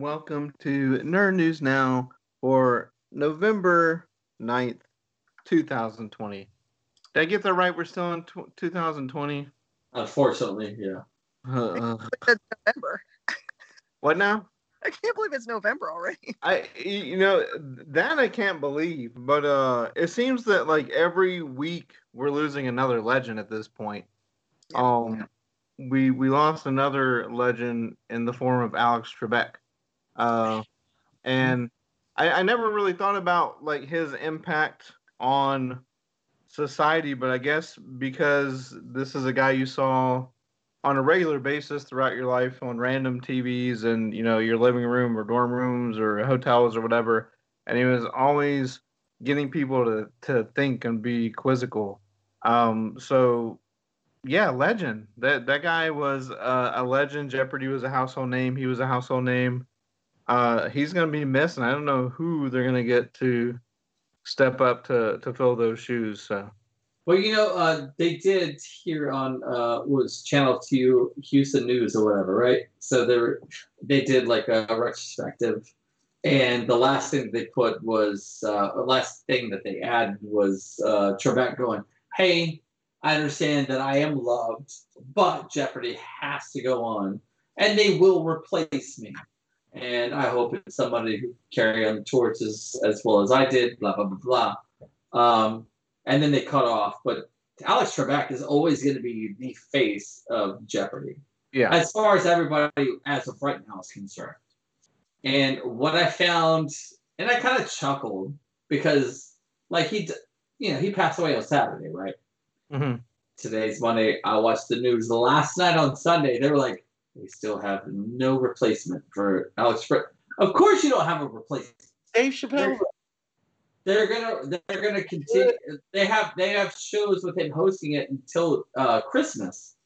welcome to Nerd News Now for November 9th, 2020. Did I get that right? We're still in tw 2020? Unfortunately, yeah. Uh, It's November. what now? I can't believe it's November already. I you know that I can't believe, but uh it seems that like every week we're losing another legend at this point. Um we we lost another legend in the form of Alex Trebek. Uh and I, I never really thought about like his impact on society, but I guess because this is a guy you saw on a regular basis throughout your life on random TVs and you know your living room or dorm rooms or hotels or whatever, and he was always getting people to to think and be quizzical. Um, so yeah, legend. That that guy was uh, a legend. Jeopardy was a household name. He was a household name. Uh, he's gonna be missing. I don't know who they're gonna get to step up to to fill those shoes. So. Well, you know, uh, they did here on uh, was Channel Two Houston News or whatever, right? So they were, they did like a, retrospective, and the last thing they put was uh, the last thing that they added was uh, Trebek going, "Hey, I understand that I am loved, but Jeopardy has to go on, and they will replace me." And I hope it's somebody who carry on the torch as, as well as I did. Blah blah blah blah. Um, and then they cut off. But Alex Trebek is always going to be the face of Jeopardy, Yeah. as far as everybody as of right now is concerned. And what I found, and I kind of chuckled because, like he, you know, he passed away on Saturday, right? hmm Today's Monday. I watched the news. The last night on Sunday, they were like, they still have no replacement for Alex Trebek. Of course, you don't have a replacement Dave Chappelle. they're gonna they're gonna continue they have they have shows with him hosting it until uh christmas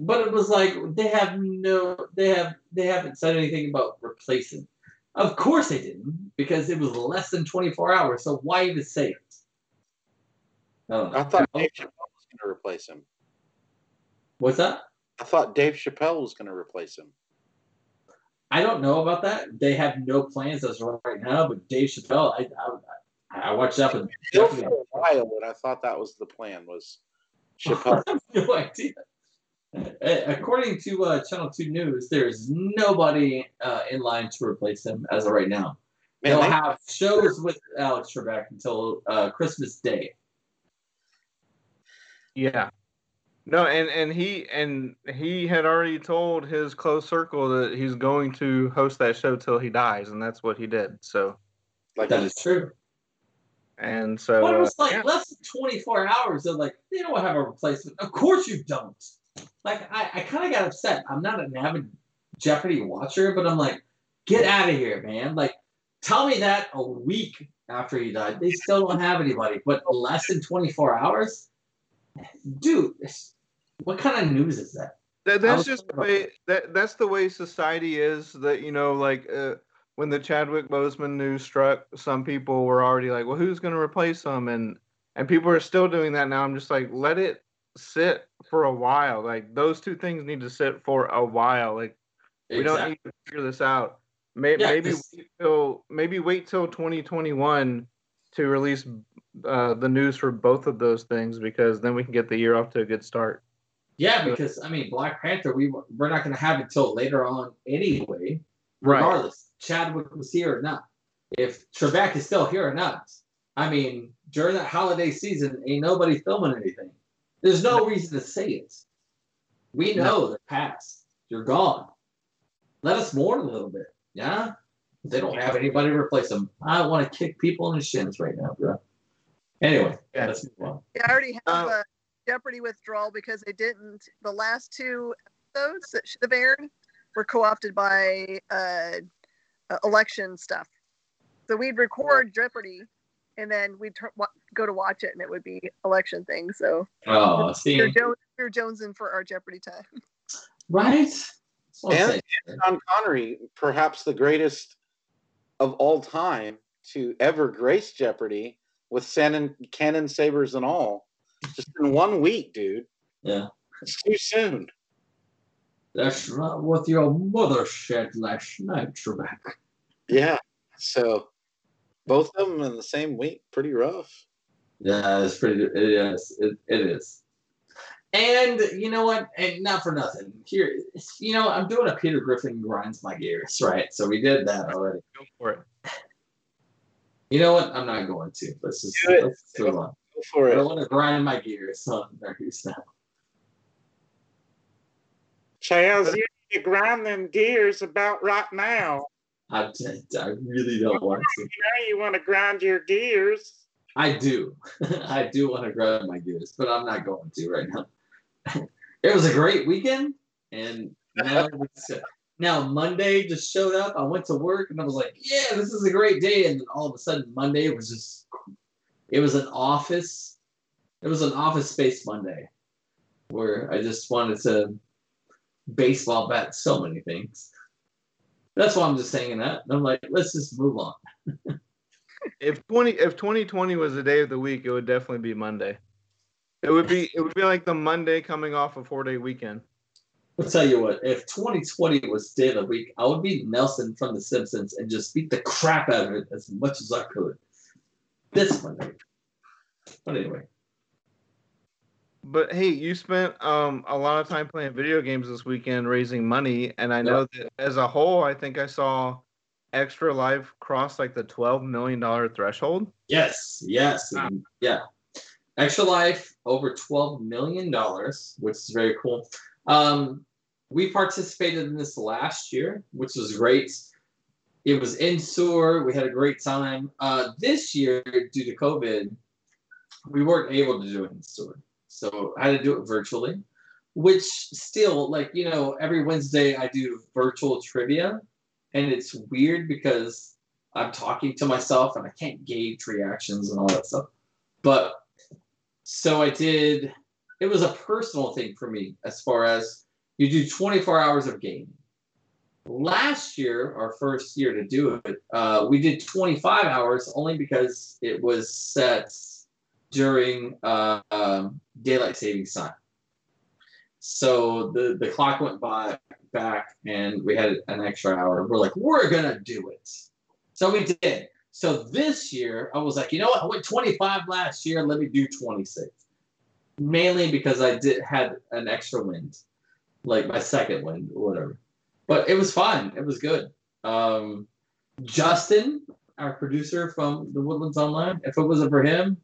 but it was like they have no they have they haven't said anything about replacing of course they didn't because it was less than 24 hours so why even say it I. I thought Dave Chappelle was going to replace him. what's that I thought Dave Chappelle was going to replace him. i don't know about that they have no plans as of right now but dave chappelle i i, I watched that and for a while, but I thought that was the plan. Was Chappelle? I have no idea. According to uh, Channel 2 News, there's nobody uh, in line to replace him as of right now. Man, They'll they- have shows with Alex Trebek until uh, Christmas Day. Yeah. No, and and he and he had already told his close circle that he's going to host that show till he dies, and that's what he did. So like That is true. and so But it uh, was like yeah. less than 24 hours. They're like, they don't have a replacement. Of course you don't. Like, I, I kind of got upset. I'm not an avid Jeopardy watcher, but I'm like, get out of here, man. Like, tell me that a week after he died. They still don't have anybody. But less than 24 hours? Dude, what kind of news is that? That, that's just the way that that's the way society is. That you know, like uh, when the Chadwick Boseman news struck, some people were already like, "Well, who's going to replace him?" And and people are still doing that now. I'm just like, let it sit for a while. Like those two things need to sit for a while. Like we don't need to figure this out. Maybe Yeah, maybe 'cause- wait till maybe wait till 2021 to release uh, the news for both of those things because then we can get the year off to a good start. Yeah, because, I mean, Black Panther, we, we're not going to have it till later on anyway. Right. regardless, Chadwick was here or not. If Trebek is still here or not, I mean, during that holiday season, ain't nobody filming anything. There's no reason to say it. We know the past. You're gone. Let us mourn a little bit. Yeah? They don't have anybody to replace them. I want to kick people in the shins right now, bro. Anyway, Yeah. let's move on. Yeah, I already have Uh, a Jeopardy withdrawal because they didn't. The last two episodes that should have aired were co-opted by uh, uh, election stuff. So we'd record Jeopardy, and then we'd tur- wa- go to watch it, and it would be election things. So Oh, we see? we're, jo- we we're jonesing for our Jeopardy time. Right? That's And- saying. Sean Connery, perhaps the greatest of all time to ever grace Jeopardy with cannon, cannon sabers and all, just in one week, dude. Yeah. It's too soon. That's not what your mother said last night, Trebek. Yeah. So both of them in the same week, pretty rough. Yeah, it's pretty. It is. It, it is. And you know what? And not for nothing. Here, you know, I'm doing a Peter Griffin grinds my gears, right? So we did that already. Go for it. You know what? I'm not going to. Let's just Do it. let's on. Go for I it. don't want to grind my gears on Marcus now. Charles, you need to grind them gears about right now. I, I really don't want to. You know you want to grind your gears. I do. I do want to grind my gears, but I'm not going to right now. it was a great weekend, and now it's, now Monday just showed up. I went to work and I was like, "Yeah, this is a great day," and then all of a sudden Monday was just it was an office. It was an office space Monday, where I just wanted to baseball bat so many things. That's why I'm just saying that. And I'm like, let's just move on. If twenty if twenty twenty was the day of the week, it would definitely be Monday. It would be it would be like the Monday coming off a four day weekend. I'll tell you what, if 2020 was day of the week, I would be Nelson from The Simpsons and just beat the crap out of it as much as I could. This Monday. But anyway, But hey, you spent um a lot of time playing video games this weekend raising money, and I know that as a whole, I think I saw Extra Life cross like the twelve million dollar threshold. yes, yes, and yeah. Extra Life over $12 million, which is very cool. Um, we participated in this last year, which was great. It was in sewer. We had a great time. Uh, this year, due to COVID, we weren't able to do it in sewer. So I had to do it virtually, which still, like, you know, every Wednesday I do virtual trivia. And it's weird because I'm talking to myself and I can't gauge reactions and all that stuff. But so I did, it was a personal thing for me as far as you do 24 hours of gaming. Last year, our first year to do it, uh, we did 25 hours only because it was set during uh, um, daylight savings time. So the, the clock went by back and we had an extra hour. We're like, we're gonna do it. So we did. So this year, I was like, you know what? I went 25 last year. Let me do 26. Mainly because I did had an extra wind, like my second one, whatever. But it was fun. It was good. Um, Justin, our producer from the Woodlands Online, if it wasn't for him,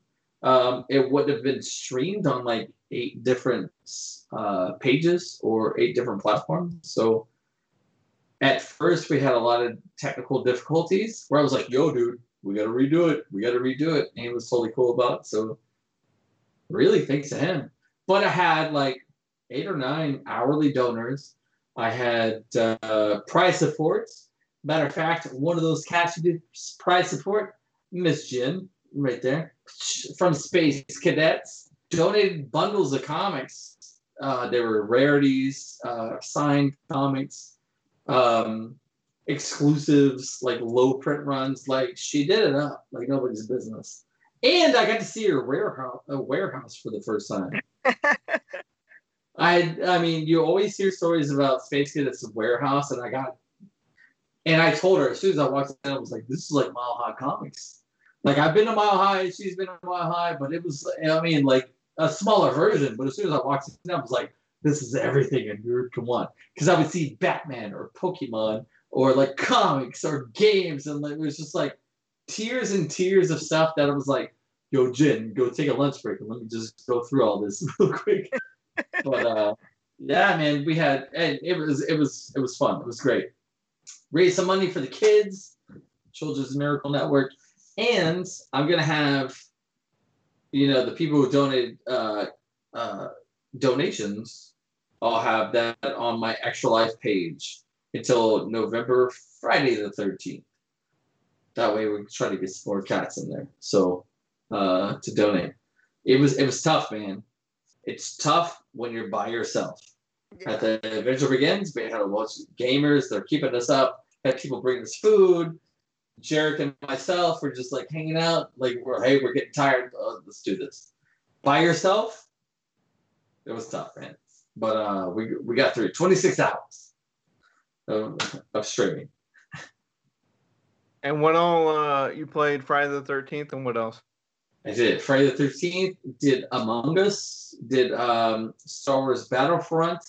um, it would have been streamed on like eight different uh, pages or eight different platforms. So at first we had a lot of technical difficulties where I was like, yo, dude, we got to redo it. We got to redo it. And he was totally cool about it. So really thanks to him. But I had like eight or nine hourly donors. I had uh, prize supports. Matter of fact, one of those cats who did prize support, Miss Jen, right there, from Space Cadets, donated bundles of comics. Uh, there were rarities, uh, signed comics, um, exclusives, like low print runs. Like she did it up like nobody's business. And I got to see her warehouse, a warehouse for the first time. I I mean, you always hear stories about Space Cadets warehouse, and I got, and I told her as soon as I walked in, I was like, "This is like Mile High Comics." Like I've been to Mile High, she's been to Mile High, but it was, I mean, like a smaller version. But as soon as I walked in, I was like, "This is everything a nerd can want," because I would see Batman or Pokemon or like comics or games, and like, it was just like tears and tears of stuff that I was like, "Yo, Jen, go take a lunch break and let me just go through all this real quick." But uh, yeah, man, we had and it was it was it was fun. It was great. Raise some money for the kids, Children's Miracle Network, and I'm gonna have, you know, the people who donated uh, uh, donations. I'll have that on my Extra Life page until November Friday the 13th. That way we try to get some more cats in there. So uh, to donate, it was it was tough, man it's tough when you're by yourself. At the Adventure Begins, we had a bunch of gamers. They're keeping us up. Had people bring us food. Jarek and myself were just like hanging out. Like, we're hey, we're getting tired. Oh, let's do this. By yourself, it was tough, man. but uh, we we got through 26 hours of, of streaming. And what all uh, you played Friday the Thirteenth, and what else? I did. Friday the Thirteenth, did Among Us, did um, Star Wars Battlefront,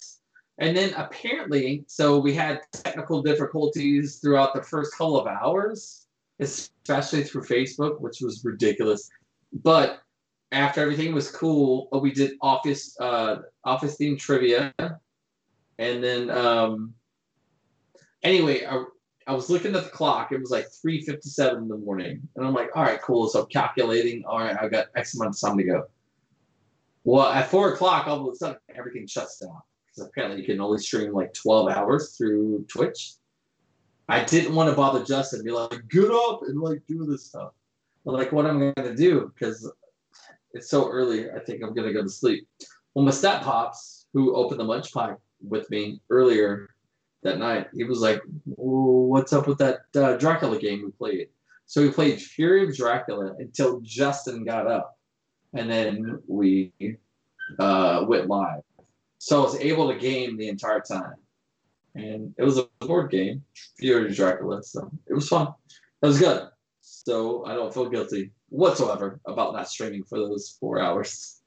and then apparently, so we had technical difficulties throughout the first couple of hours, especially through Facebook, which was ridiculous. But after everything was cool, uh, we did office uh, office theme trivia, and then um, anyway, I, I was looking at the clock. It was like three fifty seven in the morning, and I'm like, all right, cool. So I'm calculating. All right, I've got X amount of time to go. Well, at four o'clock, all of a sudden, everything shuts down because apparently you can only stream like twelve hours through Twitch. I didn't want to bother Justin, be like, get up and like do this stuff. But like, what am I'm gonna do because it's so early. I think I'm gonna go to sleep. Well, my step pops, who opened the lunch pipe with me earlier that night, he was like, "What's up with that uh, Dracula game we played?" So we played Fury of Dracula until Justin got up, and then we uh, went live. So I was able to game the entire time, and it was a board game, Fury of Dracula. So it was fun. It was good. So I don't feel guilty whatsoever about not streaming for those four hours.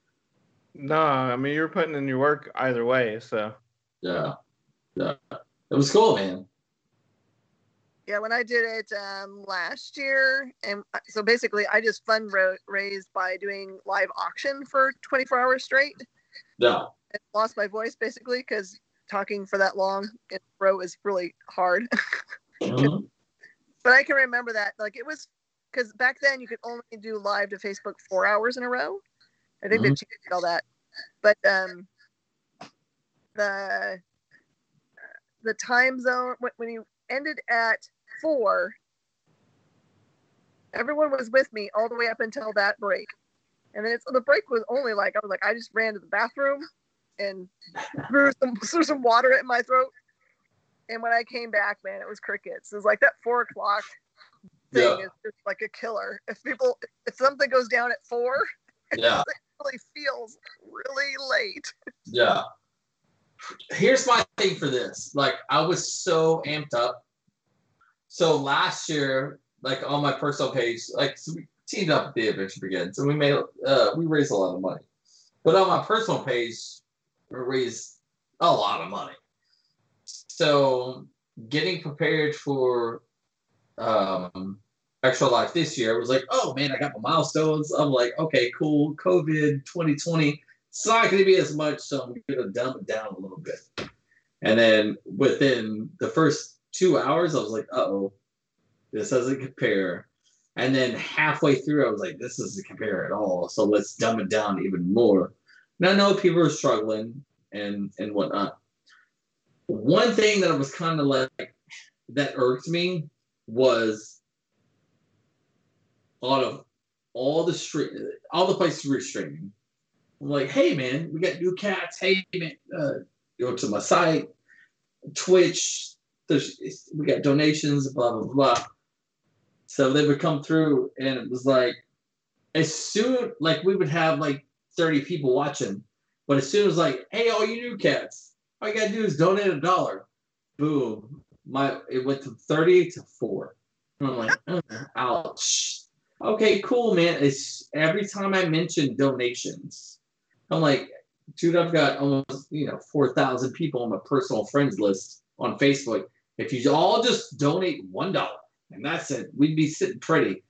No, I mean you're putting in your work either way, so Yeah, yeah, it was cool, man. Yeah, when I did it um, last year, and uh, so basically, I just fundraised by doing live auction for 24 hours straight. Yeah, I lost my voice basically because talking for that long in a row is really hard. Mhm. but I can remember that, like it was because back then you could only do live to Facebook four hours in a row. I think they Mhm. changed all that, but um, the the time zone when, when you ended at four, everyone was with me all the way up until that break, and then it's the break was only like I was like I just ran to the bathroom and threw some threw some water in my throat, and when I came back, man, it was crickets. It was like that four o'clock thing Yeah. is just like a killer. If people if something goes down at four, yeah, it really feels really late. yeah. Here's my thing for this. Like, I was so amped up. So last year, like on my personal page, like so we teamed up with the Adventure Begins, and we made uh, we raised a lot of money. But on my personal page, we raised a lot of money. So getting prepared for um, extra life this year was like, oh man, I got my milestones. I'm like, okay, cool. COVID 2020, it's not going to be as much, so I'm going to dumb it down a little bit. And then within the first two hours, I was like, oh, this doesn't compare. And then halfway through, I was like, this doesn't compare at all. So let's dumb it down even more. And I know people are struggling and and whatnot. One thing that I was kind of like that irked me was out of all the street, all the places we were streaming. I'm like, hey man, we got new cats. Hey man, uh, go to my site, Twitch. There's we got donations, blah blah blah. So they would come through, and it was like, as soon like we would have like 30 people watching, but as soon as like, hey, all you new cats, all you gotta do is donate a dollar. Boom, my it went from 30 to four. And I'm like, "Ugh, ouch. Okay, cool, man. It's every time I mention donations, I'm like, dude, I've got almost you know four thousand people on my personal friends list on Facebook. If you all just donate one dollar, and that's it, we'd be sitting pretty.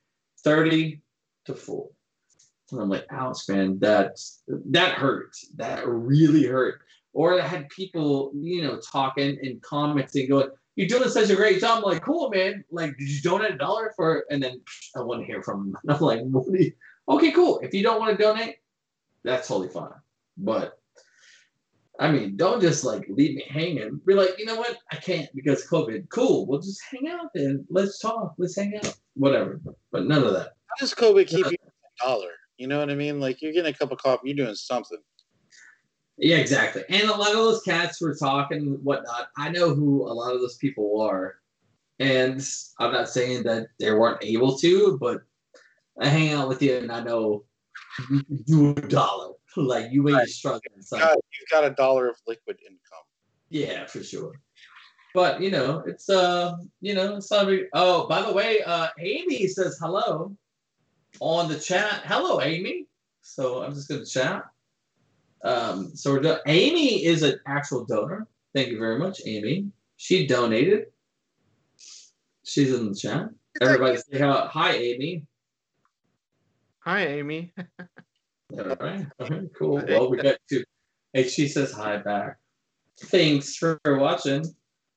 Thirty to four. And I'm like, ouch, man, that that hurt. That really hurt. Or I had people, you know, talking and commenting, going, "You're doing such a great job." I'm like, cool, man. Like, did you donate a dollar for? And then I wouldn't hear from them. I'm like? Okay, cool. If you don't want to donate, that's totally fine. But I mean, don't just like leave me hanging. Be like, you know what? I can't because COVID. Cool. We'll just hang out then. Let's talk. Let's hang out. Whatever. But none of that. How does COVID keep you a dollar? You know what I mean? Like you're getting a cup of coffee, you're doing something. Yeah, exactly. And a lot of those cats were talking and whatnot. I know who a lot of those people are. And I'm not saying that they weren't able to, but I hang out with you and I know you can do a dollar. like you ain't struggling, son. God, you've got a dollar of liquid income. Yeah, for sure. But you know, it's uh, you know, it's not. Really, oh, by the way, uh, Amy says hello on the chat. Hello, Amy. So I'm just gonna chat. Um, so we're do- Amy is an actual donor. Thank you very much, Amy. She donated. She's in the chat. Everybody say hi, hi Amy. Hi, Amy. All right. All right, cool. Well, we got to. Hey, she says hi back. Thanks for watching.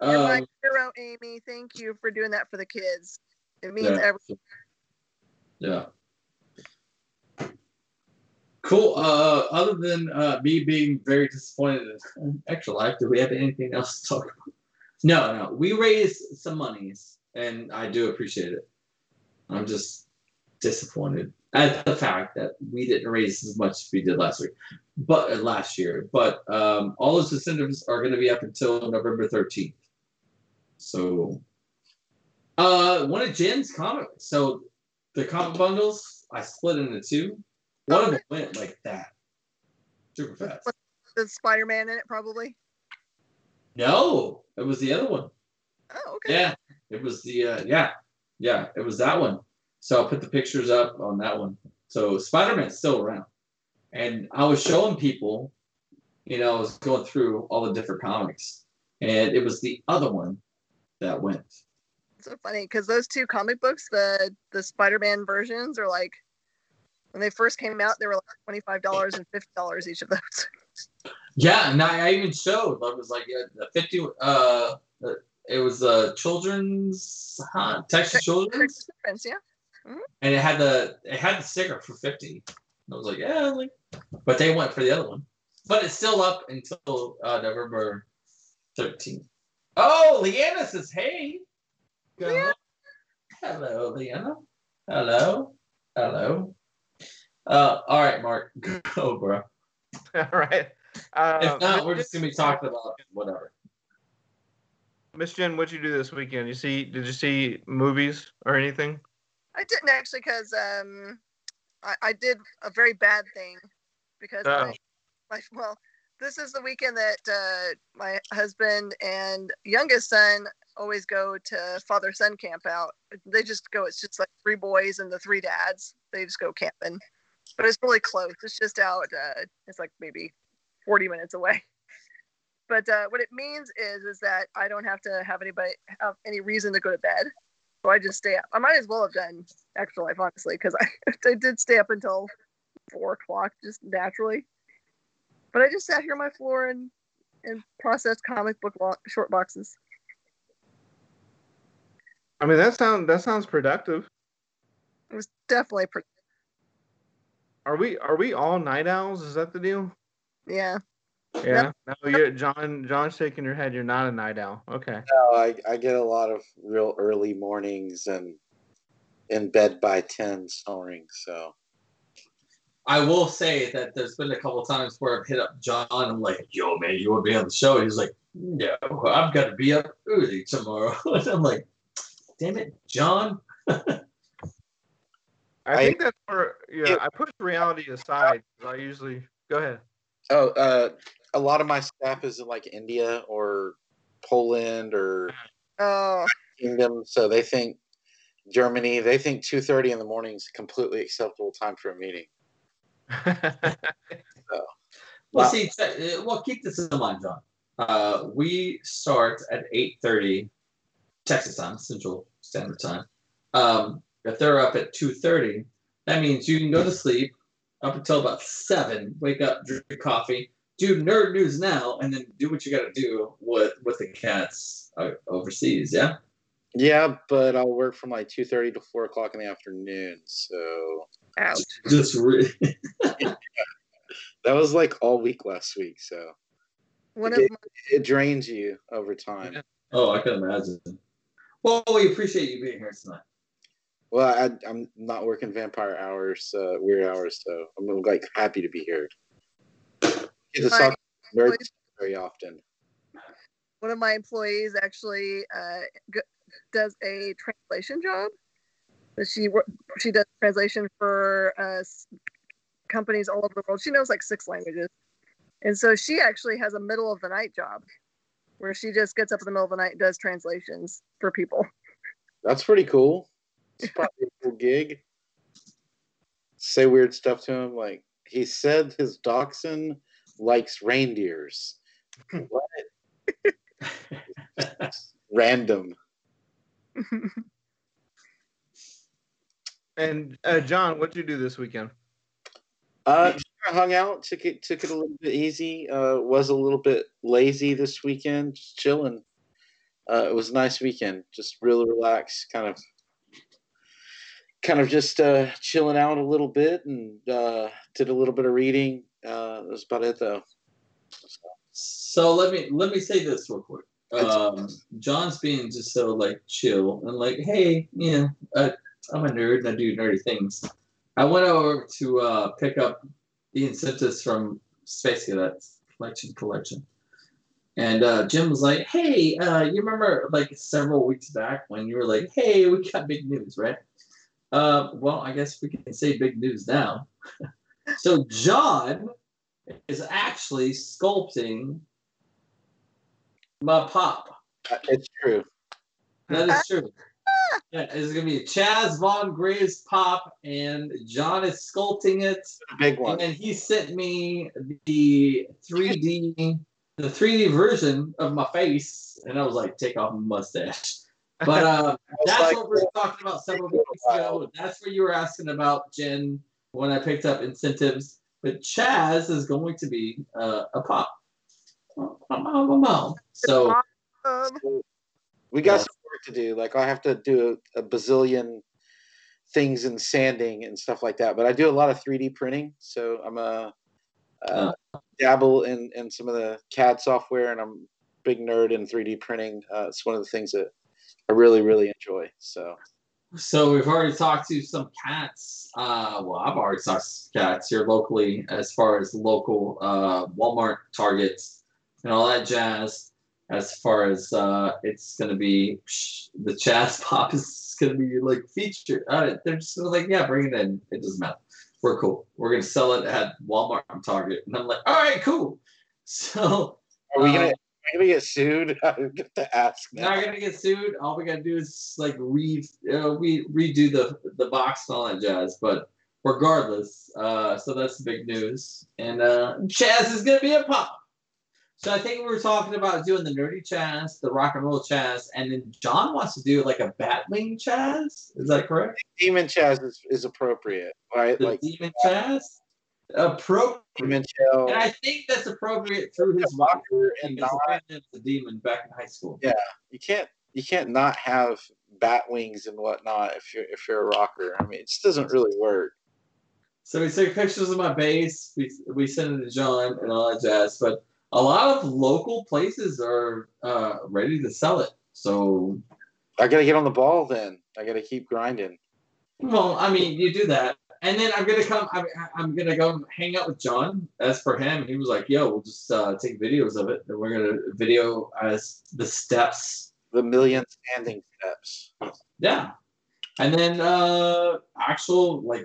You're my Um, hero, Amy. Thank you for doing that for the kids. It means Yeah. everything. Yeah. Cool. Uh, other than uh, me being very disappointed in actual life, do we have anything else to talk about? No, no. We raised some monies, and I do appreciate it. I'm just disappointed at the fact that we didn't raise as much as we did last week, but uh, last year. But um, all those incentives are going to be up until November 13th. So, uh, one of Jen's comic. So the comic bundles I split into two. One of them went like that, super fast. The Spider Man in it, probably. No, it was the other one. Oh, okay. Yeah, it was the uh, yeah, yeah, it was that one. So I'll put the pictures up on that one. So Spider Man's still around, and I was showing people, you know, I was going through all the different comics, and it was the other one that went. so funny because those two comic books, the the Spider Man versions, are like when they first came out, they were like twenty five dollars and fifty dollars each of those. Yeah, and I, I even showed. I was like, yeah, the fifty. Uh, it was uh children's huh, Texas Children's. Friends, yeah. And it had the it had the sticker for 50 i was like yeah like but they went for the other one but it's still up until uh, november 13th oh leanna says hey Go. Leanna. hello leanna hello hello uh all right mark go bro All right. Uh, if not we're just gonna be talking about whatever Miss Jen, what'd you do this weekend? You see? Did you see movies or anything? I didn't actually because um, I, I did a very bad thing because Oh. well, this is the weekend that uh, my husband and youngest son always go to father son camp out. They just go. It's just like three boys and the three dads. They just go camping, but it's really close. It's just out. Uh, it's like maybe forty minutes away. But uh, what it means is is that I don't have to have anybody have any reason to go to bed. So I just stay up. I might as well have done extra life, honestly, because I, I did stay up until four o'clock just naturally. But I just sat here on my floor and and processed comic book lo- short boxes. I mean, that sounds that sounds productive. It was definitely pretty. Are we are we all night owls? Is that the deal? Yeah. Yeah. No, you're John. John's shaking your head. You're not a night owl. Okay. No, I, I get a lot of real early mornings and in bed by 10 snoring. So I will say that there's been a couple times where I've hit up John. I'm like, "Yo, man, you want to be on the show?" He's like, "No, I've got to be up early tomorrow." and I'm like, "Damn it, John!" I, I- think that's where yeah. I push reality aside. I usually go ahead. Oh, uh, a lot of my staff is in like India or Poland or Oh, Kingdom, so they think Germany. They think two thirty in the morning is a completely acceptable time for a meeting. Well, Wow. see, t- uh, well, keep this in mind, John. Uh, we start at 8:30 Texas time, Central Standard Time. Um, if they're up at 2:30, that means you can go to sleep up until about seven. Wake up, drink coffee, do nerd news now, and then do what you got to do with with the cats uh, overseas. Yeah. Yeah, but I'll work from like two thirty to four o'clock in the afternoon. So ouch. Just re- that was like all week last week. So One of my, it drains you over time. oh, I can imagine. Well, we appreciate you being here tonight. Well, I, I'm not working vampire hours, uh, weird hours, so I'm like happy to be here. Get to talk nerds very often. one of my employees actually uh, g- does a translation job. She she does translation for uh, companies all over the world. She knows like six languages. And so she actually has a middle of the night job where she just gets up in the middle of the night and does translations for people. That's pretty cool. It's probably a cool gig. Say weird stuff to him, like he said his dachshund likes reindeers. what? Random. And uh, John, what'd you do this weekend? Uh, hung out, took it took it a little bit easy. Uh, was a little bit lazy this weekend, just chilling. Uh, it was a nice weekend, just really relaxed, kind of, kind of just uh, chilling out a little bit, and uh, did a little bit of reading. Uh, that was about it, though. So let me let me say this real quick. Um, John's being just so like chill and like, hey, you know, I, I'm a nerd and I do nerdy things. I went over to uh, pick up the incentives from Space Cadets Collection Collection. And uh, Jen was like, hey, uh, you remember like several weeks back when you were like, hey, we got big news, right? Uh, well, I guess we can say big news now. so John is actually sculpting my pop. Uh, It's true. That is true. Yeah, it's gonna be Chaz Von Graves pop, and John is sculpting it. Big one. And then he sent me the 3D, the 3D version of my face, and I was like, take off my mustache. But uh, that's like- what we were talking about several weeks ago. That's what you were asking about, Jen, when I picked up incentives. But Chaz is going to be uh, a pop. So We got Yeah. some work to do. Like I have to do a, a bazillion things in sanding and stuff like that. But I do a lot of 3D printing, so I'm a uh, dabble in in some of the CAD software, and I'm a big nerd in 3D printing. Uh, it's one of the things that I really really enjoy. So So we've already talked to some cats. Uh, well, I've already talked to some cats here locally, as far as local uh, Walmart, Targets, and all that jazz. As far as uh, it's gonna be, psh, the Chaz Pop is gonna be like featured. Uh, they're just like, yeah, bring it in. It doesn't matter. We're cool. We're gonna sell it at Walmart and Target, and I'm like, all right, cool. So are we gonna Are gonna get sued? I have to ask now. not gonna get sued. All we gotta do is like re uh, we redo the the box and all that jazz. But regardless, uh, so that's the big news. And uh, Chaz is gonna be a pop. So I think we were talking about doing the nerdy Chaz, the rock and roll Chaz, and then John wants to do like a Batwing Chaz. Is that correct? Demon Chaz is, is appropriate, right? The Like Demon Chaz. Appropriate. Demon And I think that's appropriate through his rock. Rocker and not the demon back in high school. Yeah. you can't you can't not have bat wings and whatnot if you're if you're a rocker. I mean, it just doesn't really work. So we took pictures of my base. We we sent it to John and all that jazz. But a lot of local places are uh, ready to sell it. So I gotta get on the ball then. I gotta keep grinding. well, I mean, you do that, and then I'm gonna come. I'm, I'm gonna go hang out with John. As for him, he was like, "Yo, we'll just uh, take videos of it, and we're gonna video as the steps." The million standing steps. Yeah, and then uh, actual like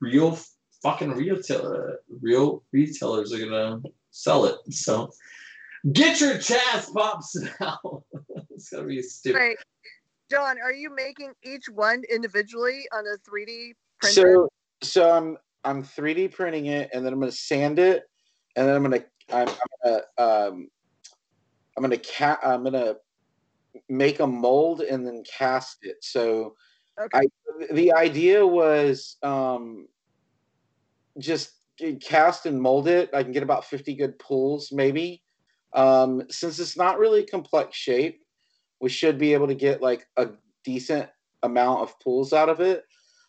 real fucking retailer, real retailers are gonna sell it. So get your Chaz pops now. it's gonna be stupid. Right. John, are you making each one individually on a 3D printer? So so I'm I'm 3D printing it and then I'm gonna sand it and then I'm gonna I'm, I'm gonna um I'm gonna ca- I'm gonna make a mold and then cast it. So okay. I the idea was um, just cast and mold it. I can get about 50 good pulls, maybe. Um, since it's not really a complex shape, we should be able to get like a decent amount of pulls out of it.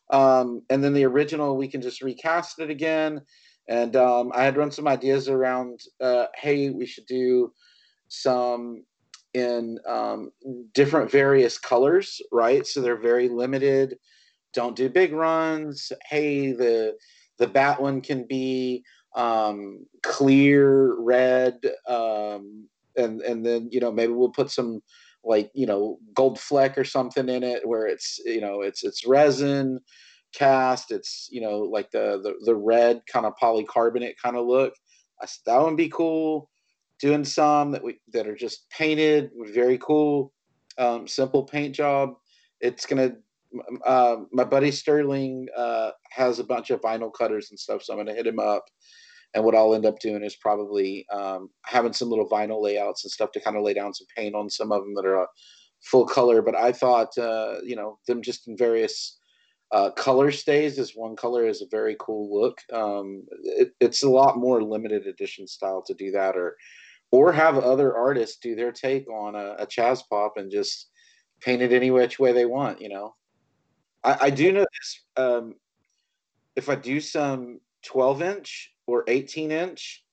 Um, and then the original, we can just recast it again. And um, I had run some ideas around, uh, hey, we should do some in um, different various colors, right? So they're very limited. Don't do big runs. Hey, the the bat one can be um, clear red, um, and and then you know maybe we'll put some like you know gold fleck or something in it where it's you know it's it's resin. cast. It's you know like the the, the red kind of polycarbonate kind of look. I said that would be cool. Doing some that we that are just painted, very cool, um, simple paint job. It's gonna. Uh, my buddy Sterling uh, has a bunch of vinyl cutters and stuff, so I'm gonna hit him up. And what I'll end up doing is probably um, having some little vinyl layouts and stuff to kind of lay down some paint on some of them that are uh, full color. But I thought, uh, you know, them just in various uh, color stays as one color is a very cool look. Um, it, it's a lot more limited edition style to do that, or or have other artists do their take on a, a Chaz pop and just paint it any which way they want. You know, I, I do know this. Um, if I do some 12 inch or 18 inch,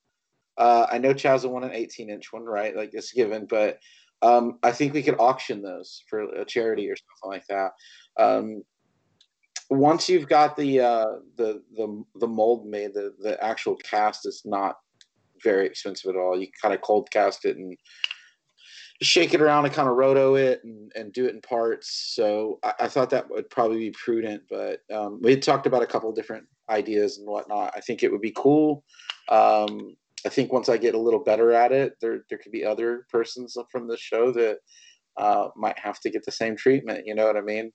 uh, I know Chaz will want an 18 inch one, right? Like it's given, but um, I think we could auction those for a charity or something like that. Um, once you've got the uh, the the the mold made, the the actual cast is not very expensive at all. You kind of cold cast it and shake it around and kind of roto it and, and do it in parts. So I, I thought that would probably be prudent, but um, we had talked about a couple different ideas and whatnot. I think it would be cool. Um, I think once I get a little better at it, there there could be other persons from the show that uh, might have to get the same treatment. You know what I mean?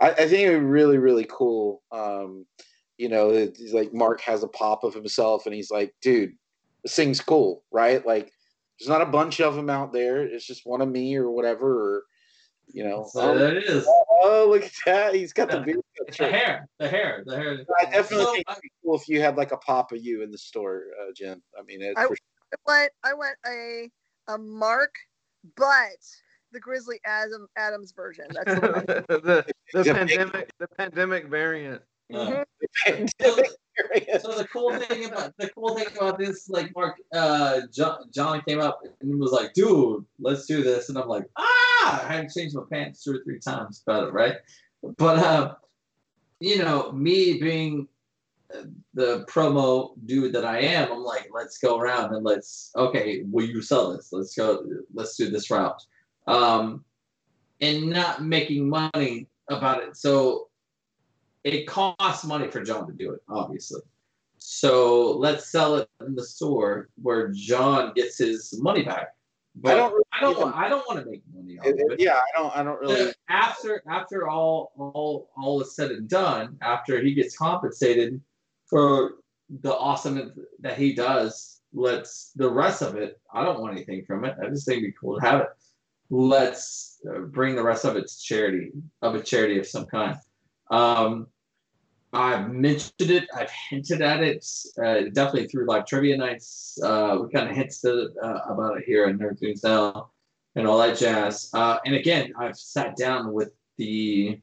I, I think it would be really, really cool. Um, you know, it's like Mark has a pop of himself and he's like, dude, this thing's cool, right? Like, there's not a bunch of them out there. It's just one of me or whatever, or, you know. So um, there it is. Oh, look at that. He's got the beard. It's the hair, the hair, the hair. I definitely So, think it'd be cool if you had like a pop of you in the store, uh, Jen. I mean, it's I- for I went I went a a mark, but the Grizzly Adam Adams version. That's the the the pandemic the pandemic variant. uh, Mhm. so, so the cool thing about the cool thing about this, like Mark, uh, John, John came up and was like, "Dude, let's do this," and I'm like, "Ah!" I had to change my pants two or three times about it, right? But uh, you know, me being the promo dude that I am, I'm like, let's go around and let's okay, will you sell this? Let's go, let's do this route. Um, and not making money about it. So it costs money for John to do it, obviously. So let's sell it in the store where John gets his money back. But I don't I don't, even- I don't want to make money off It- of it- it yeah, I don't. I don't really. after after all all all is said and done, after he gets compensated for the awesome that he does, let's the rest of it. I don't want anything from it. I just think it'd be cool to have it. Let's uh, bring the rest of it to charity of a charity of some kind. Um, I've mentioned it. I've hinted at it. Uh, definitely through live trivia nights. Uh, we kind of hinted uh, about it here at Nerd News Now and all that jazz. Uh, and again, I've sat down with the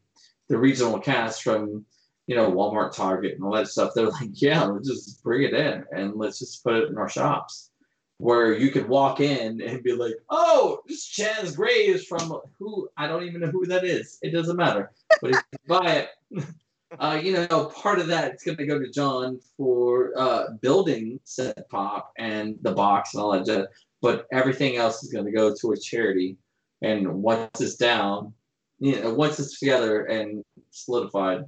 the regional cast from you know Walmart, Target, and all that stuff. They're like, yeah, let's just bring it in and let's just put it in our shops, where you could walk in and be like, oh, this Chaz Gray is from who? I don't even know who that is. It doesn't matter, but if you buy it. Uh, you know, part of that it's going to go to John for uh, building set pop and the box and all that but everything else is going to go to a charity. And once it's down, you know, once it's together and solidified,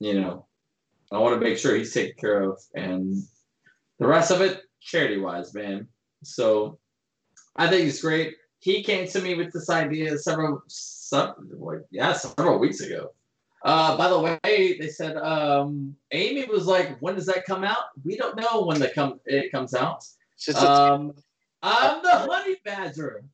you know, I want to make sure he's taken care of, and the rest of it, charity wise, man. So I think it's great. He came to me with this idea several, some, yeah, several weeks ago. Uh, by the way, they said um, Amy was like, "When does that come out?" We don't know when the come it comes out. It's just a- Um, I'm the honey badger.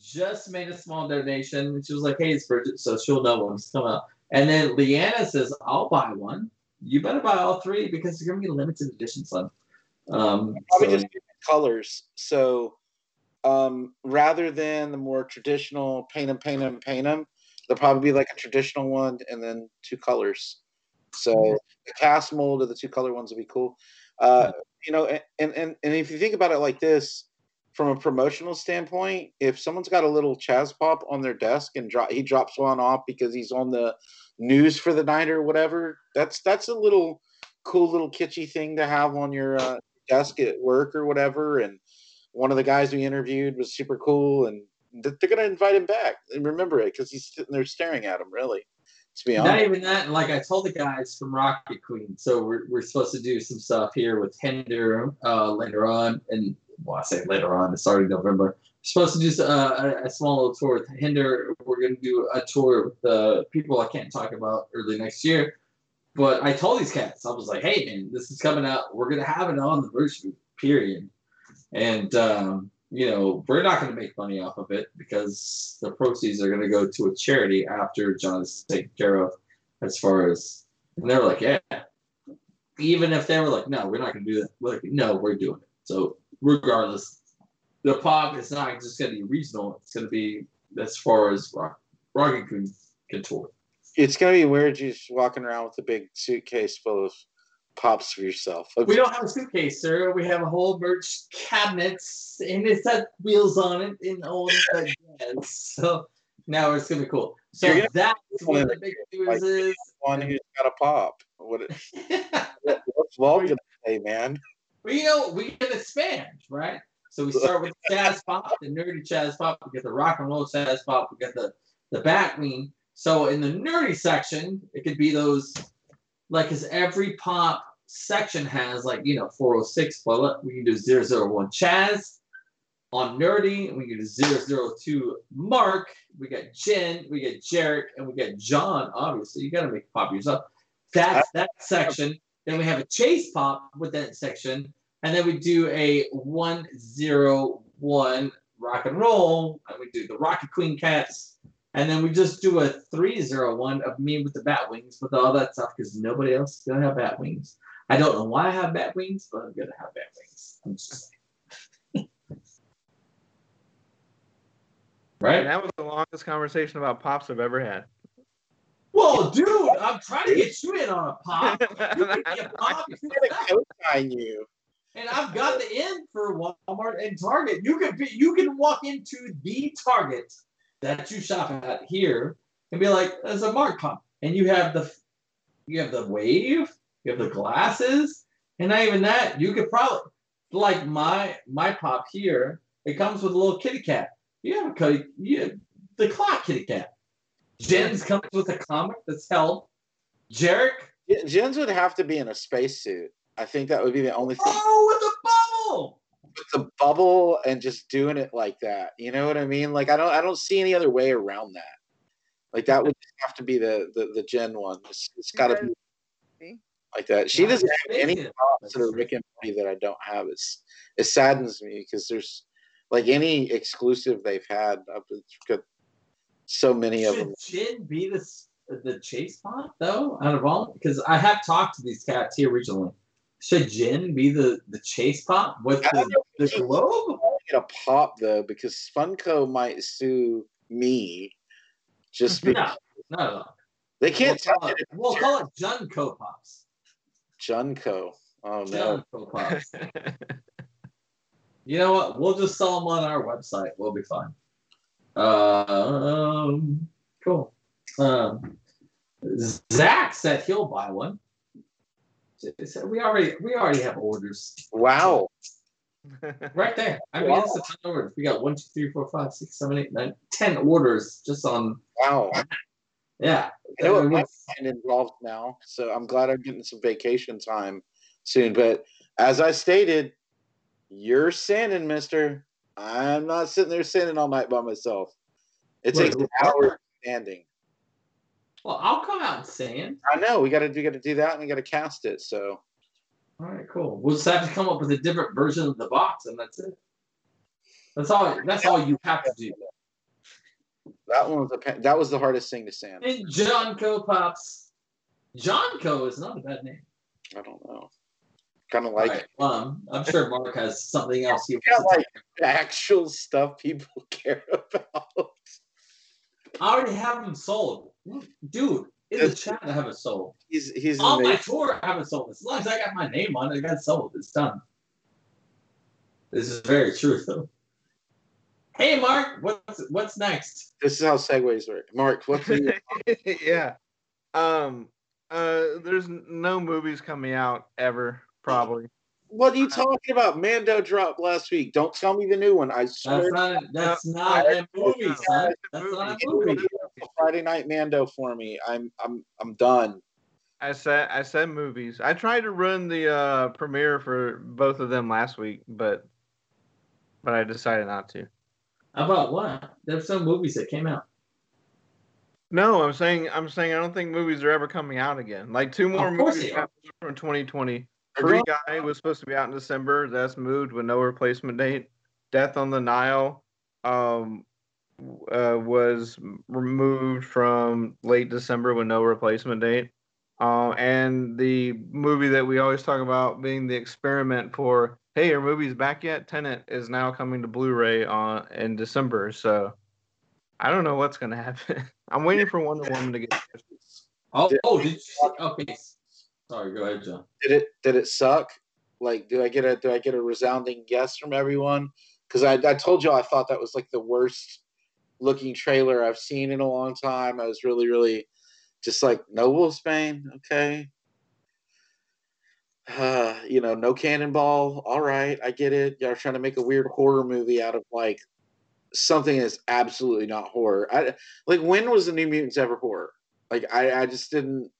Just made a small donation. She was like, "Hey, it's Bridget," so she'll know when it's coming out. And then Leanna says, "I'll buy one. You better buy all three because they're gonna be limited edition, son." Um, probably so- just colors. So um, rather than the more traditional paint them, paint them, paint them, there'll probably be like a traditional one and then two colors. So the cast mold of the two color ones would be cool. Uh, you know, and, and and if you think about it like this, from a promotional standpoint, if someone's got a little Chaz pop on their desk and drop, he drops one off because he's on the news for the night or whatever, that's that's a little cool little kitschy thing to have on your uh, desk at work or whatever. And one of the guys we interviewed was super cool, and th- they're gonna invite him back and remember it because he's sitting there staring at him. Really, To be honest. Not even that. And like I told the guys from Rocket Queen, so we're, we're supposed to do. So we're, we're supposed to do some stuff here with Hinder uh, later on, and well, I say later on. It's already November. We're supposed to do uh, a, a small little tour with Hinder. We're going to do a tour with the people I can't talk about early next year. But I told these cats, I was like, "Hey, man, this is coming out. We're going to have it on the Bruce period." And um, you know, we're not going to make money off of it because the proceeds are going to go to a charity after John is taken care of, as far as. And they're like, yeah. Even if they were like, no, we're not going to do that. We're like, no, we're doing it. So regardless, the pop is not just going to be regional. It's going to be as far as rock, rock can, can tour. it's gonna be weird just walking around with a big suitcase full of pops for yourself. We don't have a suitcase, sir. We have a whole merch cabinet, and it's got wheels on it and all that jazz. So now it's gonna be cool. So You're gonna- that's the big news is. one who's got a pop. What, what what's Walt gonna say, man? Well, you know, we can expand, right? So we start with jazz pop, the nerdy jazz pop. We get the rock and roll jazz pop. We get the the Batwing. So in the nerdy section, it could be those, like, because every pop section has like you know 406. but we can do 001 Chaz. On nerdy, we can do 002 Mark. We got Jen, we got Jarek, and we got John. Obviously, you got to make pop yourself. That's that section. Then we have a chase pop with that section. And then we do a 101 rock and roll. And we do the Rocket Queen Cats. And then we just do a 301 of me with the bat wings with all that stuff because nobody else is going to have bat wings. I don't know why I have bat wings, but I'm going to have bat wings. I'm just saying. right? That was the longest conversation about pops I've ever had. Well, dude, I'm trying to get you in on a pop. You can be a pop. I'm gonna you. And I've got the end for Walmart and Target. You can be, you can walk into the Target that you shop at here and be like, "There's a Mark pop," and you have the you have the wave, you have the glasses, and not even that. You could probably like my my pop here. It comes with a little kitty cat. You have a you have the clock kitty cat. Jen's comes with a comic that's held. Jarek, Jens would have to be in a spacesuit. I think that would be the only thing. oh, with a bubble. With the bubble and just doing it like that. You know what I mean? Like I don't I don't see any other way around that. Like that would have to be the the, the Jen one. It's, it's got to be like that. She doesn't have any bacon. props that are Rick and Morty that I don't have. It's it saddens me because there's like any exclusive they've had. I've got so many of Should them. Jen be the the chase pot though? Out of all, because I have talked to these cats here originally. Should Jen be the the chase pop with the, the globe? Get a pop though because Funko might sue me just No, because all. they We'll can't call, it, it. we'll call it Junko pops. Junko. Oh no. Junko pops. You know what? We'll just sell them on our website. We'll be fine. Um, cool. Um, Zach said he'll buy one. Said We already we already have orders Wow. right there. I mean, Wow. it's a ton of orders. We got one, two, three, four, five, six, seven, eight, nine, ten orders just on. Wow. Yeah. I know what Uh, my mind involved now, so I'm glad I'm getting some vacation time soon. But as I stated, you're sanding, Mister. I'm not sitting there sanding all night by myself. It takes an hour standing. Well, I'll come out and sand. I know we got to we got to do that, and we got to cast it. So All right, cool. We'll just have to come up with a different version of the box, and that's it. That's all. That's all you have to do. that one was a that was the hardest thing to sand. And John Co pops. John Co is not a bad name. I don't know. Kind of like Right. Um, I'm sure Mark has something else he Yeah, wants to like- actual stuff people care about. I already have them sold. Dude, in the chat, I have a soul. He's he's On my tour, I have it sold. As long as I got my name on it, I got sold. It's done. This is very true, though. Hey, Mark, what's what's next? This is how segues work. Mark, what's the yeah. Um. Uh. There's no movies coming out ever. Probably. What are you talking about? Mando dropped last week. Don't tell me the new one. I swear. That's not that's not a movie, son. That's not a movie. Friday Night Mando for me. I'm I'm I'm done. I said I said movies. I tried to run the uh, premiere for both of them last week, but but I decided not to. How about what? There's some movies that came out. No, I'm saying I'm saying I don't think movies are ever coming out again. Like two more Of movies from 2020. They're Free Guy was supposed to be out in December. That's moved with no replacement date. Death on the Nile um, uh, was removed from late December with no replacement date. Uh, and the movie that we always talk about being the experiment for, hey, are movies back yet? Tenet is now coming to Blu-ray on in December. So I don't know what's gonna happen. I'm waiting for Wonder Woman to get. Oh, Did- oh, did you see? Okay. Sorry, go ahead, John. Did it did it suck? Like, do I get a do I get a resounding yes from everyone? Because I I told you I thought that was like the worst looking trailer I've seen in a long time. I was really really just like no Wolfsbane, okay. Uh, you know, no cannonball. All right, I get it. Y'all are trying to make a weird horror movie out of like something that's absolutely not horror. I like when was the New Mutants ever horror? Like I I just didn't.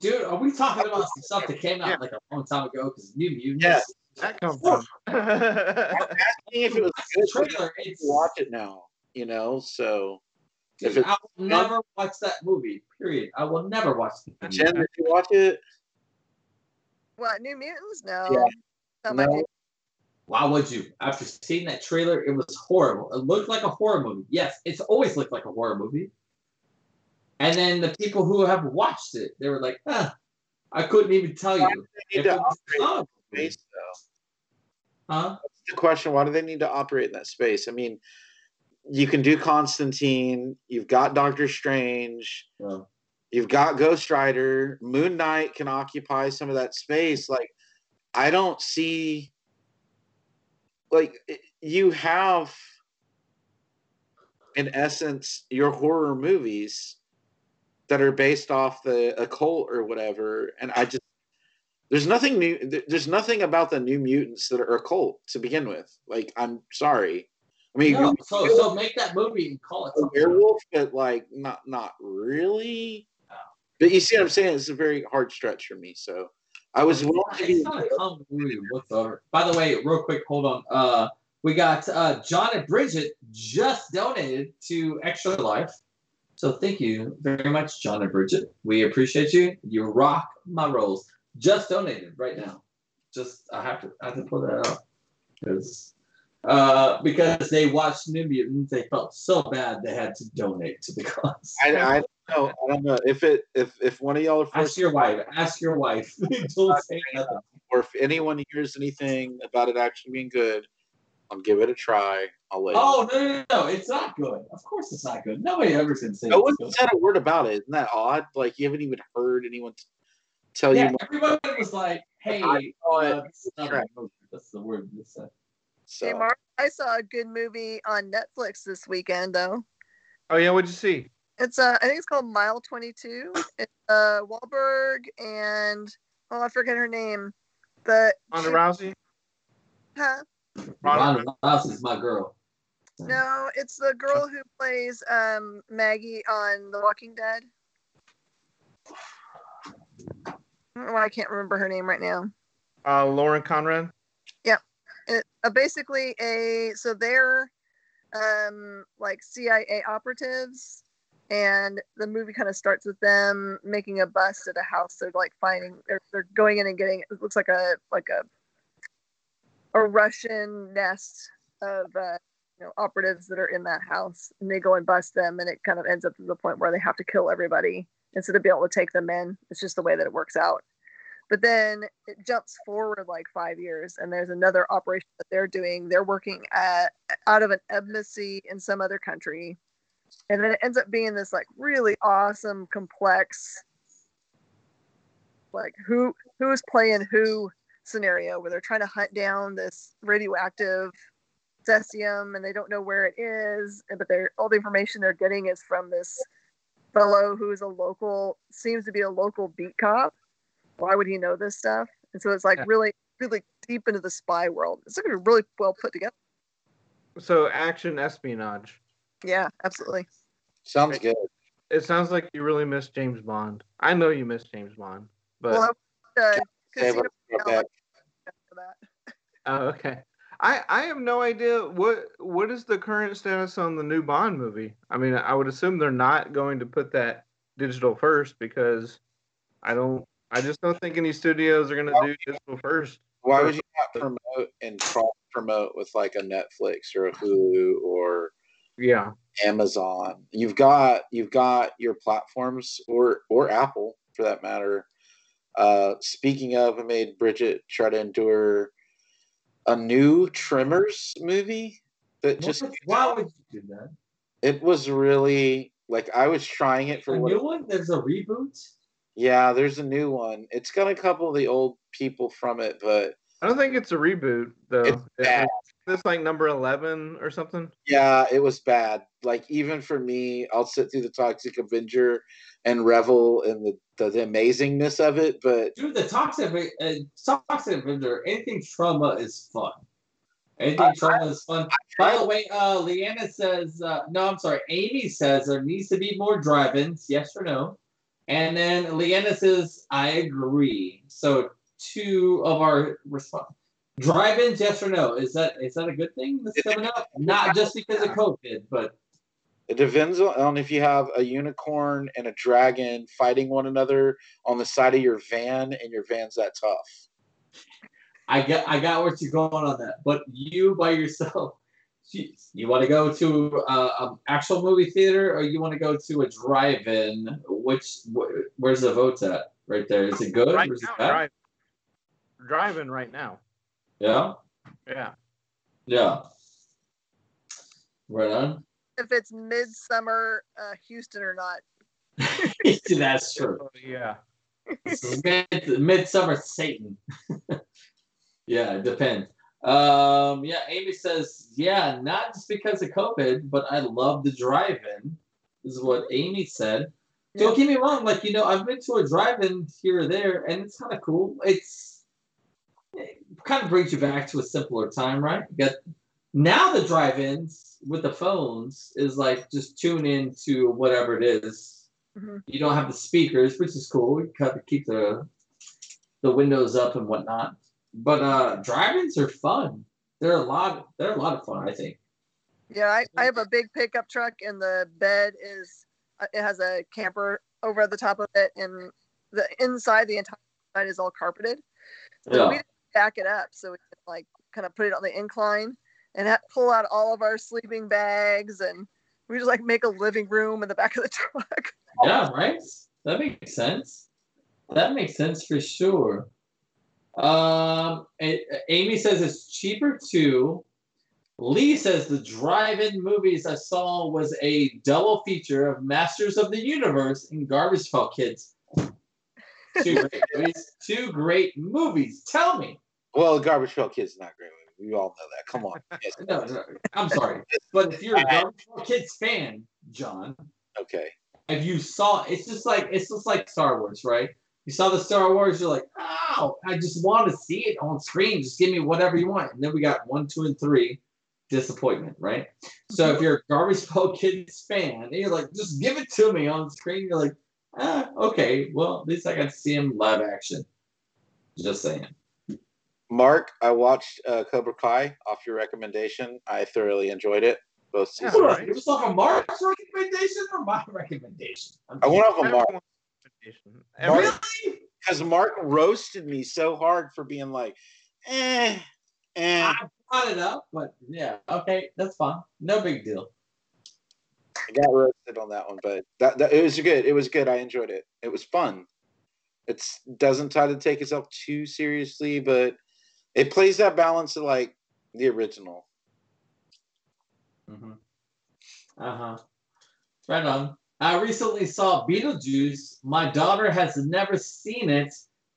Dude, are we talking about some stuff that came out Yeah. like a long time ago? Because New Mutants. Yeah. That comes from. Asking if it was That's good. trailer. I can watch it now. You know, so if dude, it- I will never watch that movie. Period. I will never watch that Jen, movie. did you watch it? What New Mutants? No. Yeah. No. Why would you? After seeing that trailer, it was horrible. It looked like a horror movie. Yes, it's always looked like a horror movie. And then the people who have watched it, they were like, "Ah, I couldn't even tell you." Need to it was operate a in horror that movie." space, though. Huh? That's the question. Why do they need to operate in that space? I mean, you can do Constantine. You've got Doctor Strange. Well, You've got Ghost Rider. Moon Knight can occupy some of that space. Like, I don't see. Like, you have, in essence, your horror movies that are based off the occult or whatever, and I just there's nothing new. There's nothing about the New Mutants that are occult to begin with. Like, I'm sorry. I mean, no, so so make that movie and call it a werewolf, but like not not really. But you see what I'm saying? It's a very hard stretch for me. So I was willing to It's not a whatsoever. By the way, real quick, hold on. Uh, we got uh, John and Bridget just donated to Extra Life. So thank you very much, John and Bridget. We appreciate you. You rock my rolls. Just donated right now. Just I have to I have to pull that out because uh, because they watched New Mutants. They felt so bad they had to donate to the cause. I, I don't know. I don't know if it if if one of y'all are Ask your wife. Ask your wife. Don't say nothing. or if anyone hears anything about it actually being good, I'll give it a try. I'll let Oh no, no, no, no! It's not good. Of course, it's not good. Nobody ever say. No one said a word about it. Isn't that odd? Like you haven't even heard anyone t- tell Yeah, you. everybody was like, "Hey, uh, this is not a movie." That's the word they said. Hey, Mark, I saw a good movie on Netflix this weekend, though. oh yeah, what'd you see? It's uh, I think it's called Mile Twenty Two. It's uh, Wahlberg and oh, I forget her name. The Ronda she- Rousey. huh? Ronda Ronda Rousey's my girl. No, it's the girl who plays um Maggie on The Walking Dead. I don't know why I can't remember her name right now. Uh, Lauren Conrad. It, uh, basically a so they're um like CIA operatives and the movie kind of starts with them making a bust at a house. They're like finding they're, they're going in and getting it looks like a like a a Russian nest of uh, you know operatives that are in that house and they go and bust them and it kind of ends up to the point where they have to kill everybody instead of being able to take them in. It's just the way that it works out but then it jumps forward like five years, and there's another operation that they're doing. They're working at out of an embassy in some other country, and then it ends up being this like really awesome, complex, like who who's playing who scenario where they're trying to hunt down this radioactive cesium, and they don't know where it is, but they're all the information they're getting is from this fellow who's a local, seems to be a local beat cop why would he know this stuff? And so it's like Yeah. really, really deep into the spy world. It's like really well put together. So action espionage. Yeah, absolutely. sounds good. it sounds like you really miss James Bond. I know you miss James Bond, but well, uh, Say Casino about Royale that. after that. oh, okay. I I have no idea what what is the current status on the new Bond movie. I mean, I would assume they're not going to put that digital first because I don't. I just don't think any studios are going to do digital first. Why would you not promote and cross promote with like a Netflix or a Hulu or Yeah. Amazon? You've got you've got your platforms or or Apple for that matter. Uh, speaking of, I made Bridget try to endure a new Tremors movie that just What- Why would you do that? it was really like I was trying it for A what new one? There's a reboot. Yeah, there's a new one. It's got a couple of the old people from it, but I don't think it's a reboot though. It's bad. This like number eleven or something. yeah, it was bad. Like even for me, I'll sit through the Toxic Avenger and revel in the the, the amazingness of it, but Dude, the Toxic, uh, Toxic Avenger, anything Troma is fun. Anything Troma is fun. By the way, uh, Leanna says, uh, no, I'm sorry, Amy says there needs to be more drive ins, yes or no? And then Leanna says, I agree. So, two of our response drive ins, yes or no? Is that is that a good thing that's coming up? Not just because of COVID, but it depends on if you have a unicorn and a dragon fighting one another on the side of your van, and your van's that tough. I got I got what you're going on that. But you by yourself, you want to go to uh, an actual movie theater or you want to go to a drive-in? Which wh- where's the vote at? Right there. Is it good Right or is it now, bad? drive, driving right now. Yeah, Yeah. yeah. Right on. If it's midsummer uh, Houston or not. That's true. Oh, Yeah. Mid, midsummer Satan. yeah, it depends. Um, yeah, Amy says, yeah, not just because of COVID, but I love the drive-in. This is what Amy said. Don't get me wrong, like you know, I've been to a drive-in here or there, and it's kind of cool. It's it kind of brings you back to a simpler time, right? You got now the drive-ins with the phones is like just tune in to whatever it is. Mhm. You don't have the speakers, which is cool. You kind of keep the the windows up and whatnot. But uh drive-ins are fun. They're a lot. They're a lot of fun. I think. Yeah, I, I have a big pickup truck, and the bed is uh, it has a camper over the top of it, and the inside, the entire side is all carpeted. So Yeah. we back it up, so we could like kind of put it on the incline and ha- pull out all of our sleeping bags, and we just like make a living room in the back of the truck. Yeah, right? That makes sense. That makes sense for sure. Um, A- Amy says it's cheaper too. Lee says the drive-in movies I saw was a double feature of Masters of the Universe and Garbage Pail Kids. Two great movies. Two great movies. Tell me. Well, Garbage Pail Kid's is not great. We all know that. Come on. Yes. No, no, I'm sorry, but if you're a Garbage Pail Kids fan, John, Okay. if you saw it's just like it's just like Star Wars, right? You saw the Star Wars, you're like, oh, I just want to see it on screen. Just give me whatever you want. And then we got one, two, and three, disappointment, right? So if you're a Garbage Pail Kids fan, and you're like, just give it to me on screen, you're like, ah, okay, well, at least I got to see him live action. Just saying. Mark, I watched uh, Cobra Kai off your recommendation. I thoroughly enjoyed it. Both Yeah, seasons. Hold on, right. it was off a Mark's recommendation or my recommendation? I'm I went off of Mark Everyone's recommendation. Mark- really? because Mark roasted me so hard for being like, eh, eh. I brought it up, but yeah, okay, that's fine. No big deal. I got roasted on that one, but that, that it was good. It was good. I enjoyed it. It was fun. It doesn't try to take itself too seriously, but it plays that balance of like the original. Mm-hmm. Uh huh. Right on. I recently saw Beetlejuice. My daughter has never seen it,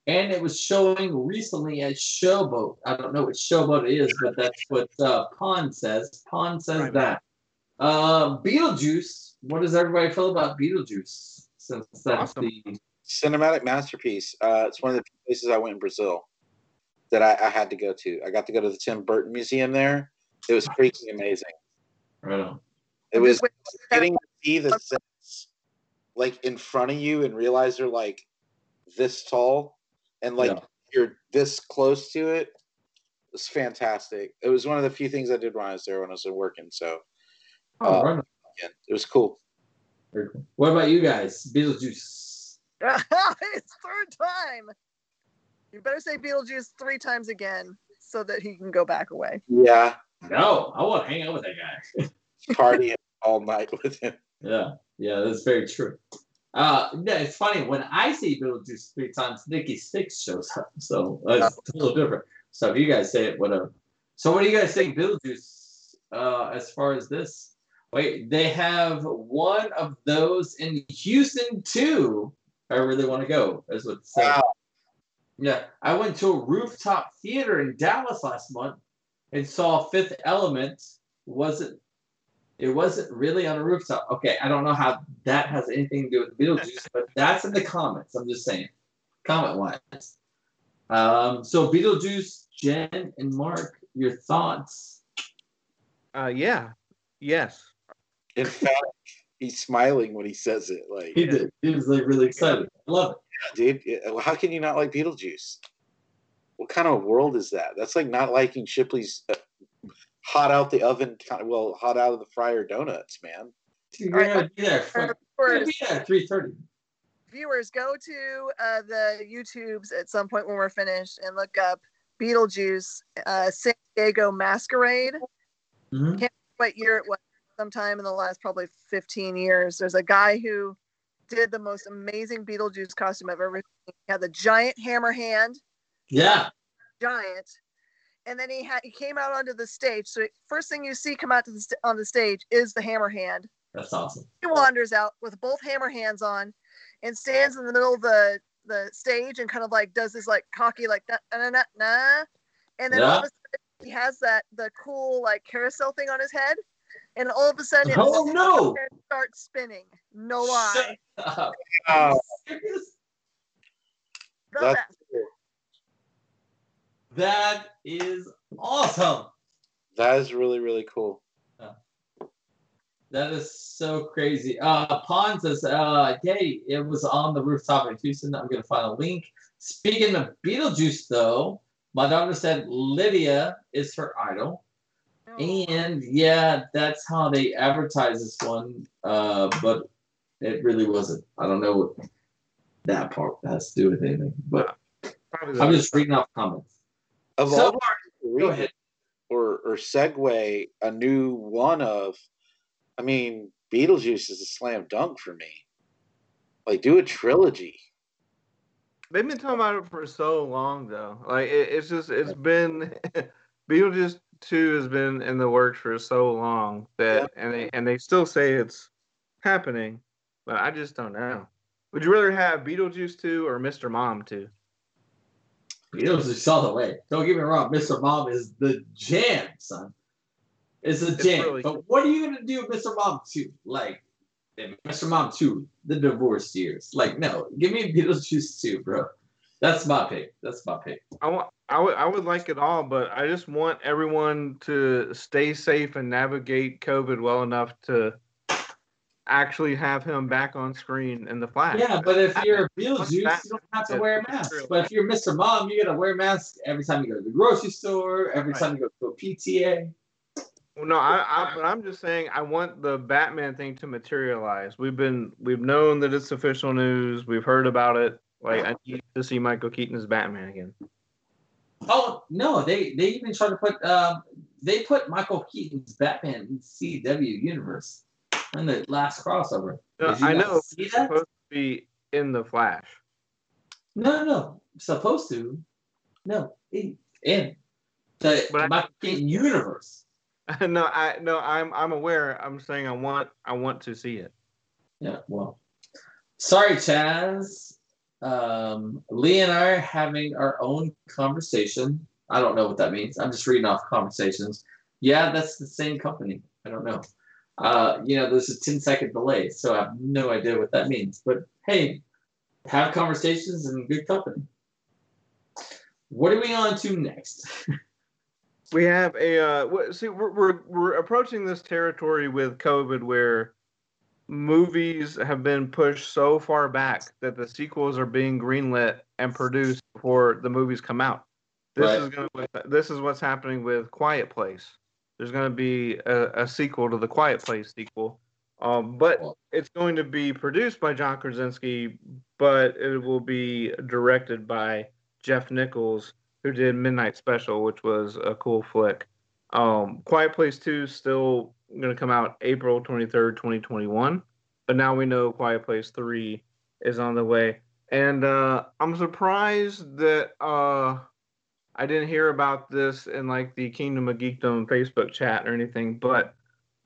and it was showing recently at Showboat. I don't know what Showboat is, but that's what uh, Pond says. Pond says Right. that. Uh, Beetlejuice. What does everybody feel about Beetlejuice? Since that's Awesome. the Cinematic masterpiece. Uh, it's one of the places I went in Brazil that I, I had to go to. I got to go to the Tim Burton Museum there. It was freaking amazing. right on. It was Wait, getting to see the sets like in front of you and realize they're like this tall and like Yeah. you're this close to it. It's fantastic. It was one of the few things I did when I was there when I was working. So Oh, Uh, right. yeah, it was cool. Cool. What about you guys? Beetlejuice. it's third time. You better say Beetlejuice three times again so that he can go back away. Yeah, No, I want to hang out with that guy. partying all night with him. Yeah, yeah, that's very true. Uh, yeah, it's funny when I see Beetlejuice three times, Nikki Sixx shows up, so it's a little different. So if you guys say it, whatever. So what do you guys think, Beetlejuice? Uh, as far as this, wait, they have one of those in Houston too. I really want to go, is what it. Wow. Yeah, I went to a rooftop theater in Dallas last month and saw Fifth Element. Wasn't it wasn't really on a rooftop. Okay, I don't know how that has anything to do with Beetlejuice, but that's in the comments. I'm just saying, comment wise. Um, so Beetlejuice, Jen and Mark, your thoughts? Uh, yeah, yes. In fact, he's smiling when he says it. Like, He did. He was like really excited. I love it. Yeah, dude, how can you not like Beetlejuice? What kind of world is that? That's like not liking Shipley's uh, hot out the oven, kind of, well, hot out of the fryer donuts, man. You're gonna be there. Fuck, You're Viewers, be there at three thirty. viewers, go to uh, the YouTubes at some point when we're finished and look up Beetlejuice uh, San Diego Masquerade. Mm-hmm. what year it was sometime in the last probably 15 years there's a guy who did the most amazing beetlejuice costume i've ever seen he had the giant hammer hand Yeah. giant and then he had he came out onto the stage so first thing you see come out to the st- on the stage is the hammer hand That's awesome. he wanders out with both hammer hands on and stands in the middle of the the stage and kind of like does this like cocky like nah, nah, nah, nah. and then all of a sudden he has that the cool like carousel thing on his head and all of a sudden it Oh no! starts spinning no lie Shut up. Oh, the That's best. cool. That is awesome. That is really, really cool. That is so crazy. Uh, Pon says, uh, "Yay! It was on the rooftop in Houston. I'm gonna find a link." Speaking of Beetlejuice, though, my daughter said Lydia is her idol, Oh. and yeah, that's how they advertise this one. Uh, but it really wasn't. I don't know what that part has to do with anything. But I'm just reading off comments. Of So, all go ahead. or or segue a new one of I mean, Beetlejuice is a slam dunk for me. Like do a trilogy. They've been talking about it for so long, though. Like it, it's just it's been Beetlejuice Two has been in the works for so long that, and they and they still say it's happening, but I just don't know. Would you rather have Beetlejuice Two or Mr. Mom Two? Beetlejuice all the way. Don't get me wrong, Mr. Mom is the jam, son. It's a It's jam. really- but what are you gonna do with Mr. Mom 2? Like Mr. Mom 2, the divorce years. Like, no, give me Beetlejuice 2, bro. That's my pick. That's my pick. I want I would I would like it all, but I just want everyone to stay safe and navigate COVID well enough to actually have him back on screen in the flash. Yeah, but if you're Beetlejuice, you don't have to wear a mask. But if you're Mr. Mom, you gotta wear a mask every time you go to the grocery store, every Right. time you go to a PTA. Well, no, I, I but I'm just saying I want the Batman thing to materialize. We've been we've known that it's official news. We've heard about it. Like I need to see Michael Keaton as Batman again. Oh no, they they even tried to put um they put Michael Keaton's Batman in CW universe in the last crossover. No, I know See that? supposed to be in the Flash. No, no, no. Supposed to. No, in, in the But I- universe. no, I no, I'm I'm aware. I'm saying I want I want to see it. Yeah, well. Sorry, Chaz. Um, Lee and I are having our own conversation. I don't know what that means. I'm just reading off conversations. Yeah, that's the same company. I don't know. Uh, you know, there's a 10 second delay, so I have no idea what that means. But hey, have conversations and good company. What are we on to next? We have a uh, see we're, we're we're approaching this territory with COVID where movies have been pushed so far back that the sequels are being greenlit and produced before the movies come out. This Right. is gonna this is what's happening with Quiet Place. There's gonna be a, a sequel to the Quiet Place sequel, um, but it's going to be produced by John Krasinski, but it will be directed by Jeff Nichols, who did Midnight Special, which was a cool flick. Um, Quiet Place 2 is still going to come out April 23rd, 2021. But now we know Quiet Place 3 is on the way. And uh, I'm surprised that uh, I didn't hear about this in like the Kingdom of Geekdom Facebook chat or anything. But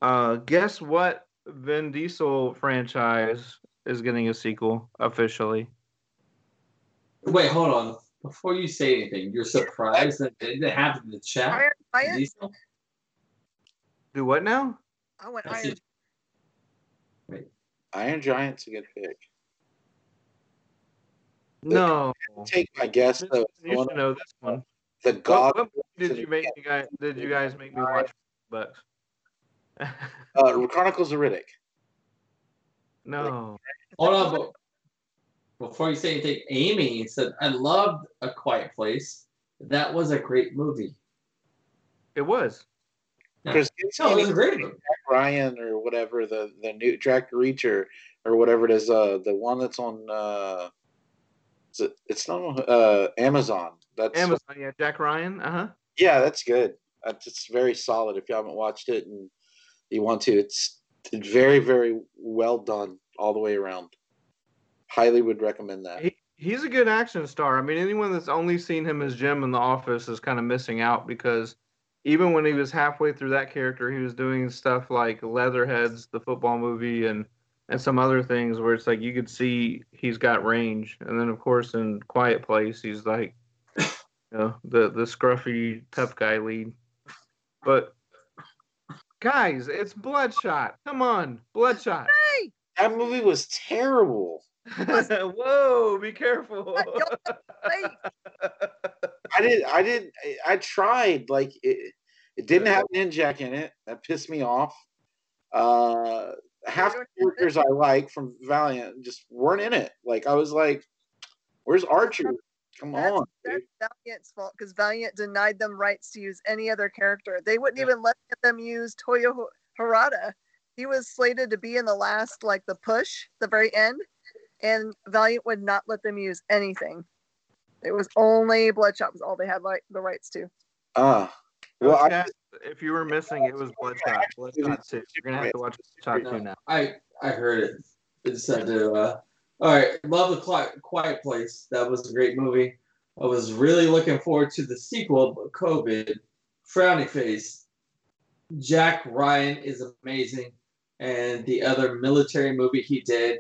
uh, guess what? Vin Diesel franchise is getting a sequel officially. Wait, hold on. Before you say anything, you're surprised that it didn't happen in the chat? Iron Giant. Diesel? Do what now? I went I Iron. see. Iron Giant's a good pick. No. Take my guess though. You should know this one. The What, God. what movie did you make you guys did you guys make me watch Bucks? Uh, Chronicles of Riddick. no. Hold on, but before you say anything, Amy said, I loved A Quiet Place. That was a great movie. It was. Yeah. Chris No, it was a great movie. Ryan or whatever the the new Jack Reacher or whatever it is. Uh, the one that's on. Uh, is it, it's not on uh Amazon. That's Amazon, yeah, Jack Ryan. Uh-huh. yeah, that's good. That's it's very solid. If you haven't watched it and you want to, it's very very well done all the way around. Highly would recommend that. He he's a good action star. I mean, anyone that's only seen him as Jim in the office is kind of missing out because even when he was halfway through that character, he was doing stuff like Leatherheads, the football movie, and and some other things where it's like you could see he's got range. And then of course in Quiet Place, he's like you know, the the scruffy tough guy lead. But guys, it's Bloodshot. Come on, Bloodshot. Hey, That movie was terrible. Whoa, be careful. wait. I did. I did. I tried. Like it. It didn't have Ninjak in it. That pissed me off. Uh, half the characters I like from Valiant just weren't in it. Like I was like, "Where's Archer? Come That's, on." that's dude." Valiant's fault because Valiant denied them rights to use any other character. They wouldn't even let them use Toyo Harada. He was slated to be in the last, like the push, the very end, and Valiant would not let them use anything. It was only Bloodshot was all they had like the rights to. Ah, well, I, if you were missing, it was Bloodshot. Bloodshot 2. You're going to have to watch Bloodshot 2 now. I I heard it. It said to uh, all right, love the Quiet, Quiet Place. That was a great movie. I was really looking forward to the sequel, but COVID, frowny face. Jack Ryan is amazing, and the other military movie he did,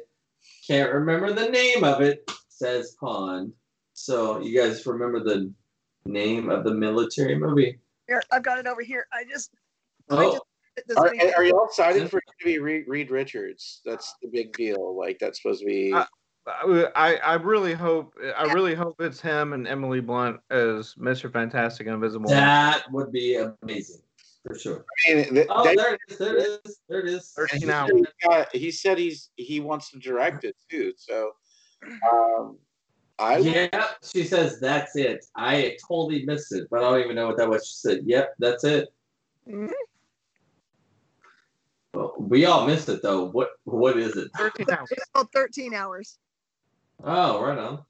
can't remember the name of it. Says Pond. So you guys remember the name of the military movie? Here, I've got it over here. I just I Oh, just are, are y'all excited for it to be Reed, Reed Richards? That's the big deal. Like that's supposed to be. Uh, I, I really hope I really hope it's him and Emily Blunt as Mr. Fantastic and Invisible. That would be amazing for sure. I mean, th- Oh, they- there it is. There it is. There it is. Thirteen he, hours. said he's got- he said he's he wants to direct it too. So, um, I Yeah, she says that's it. I totally missed it, but I don't even know what that was. She said, "Yep, that's it." Mhm. Well, we all missed it though. What what is it? 13 hours. It's called 13 hours. Oh, right on.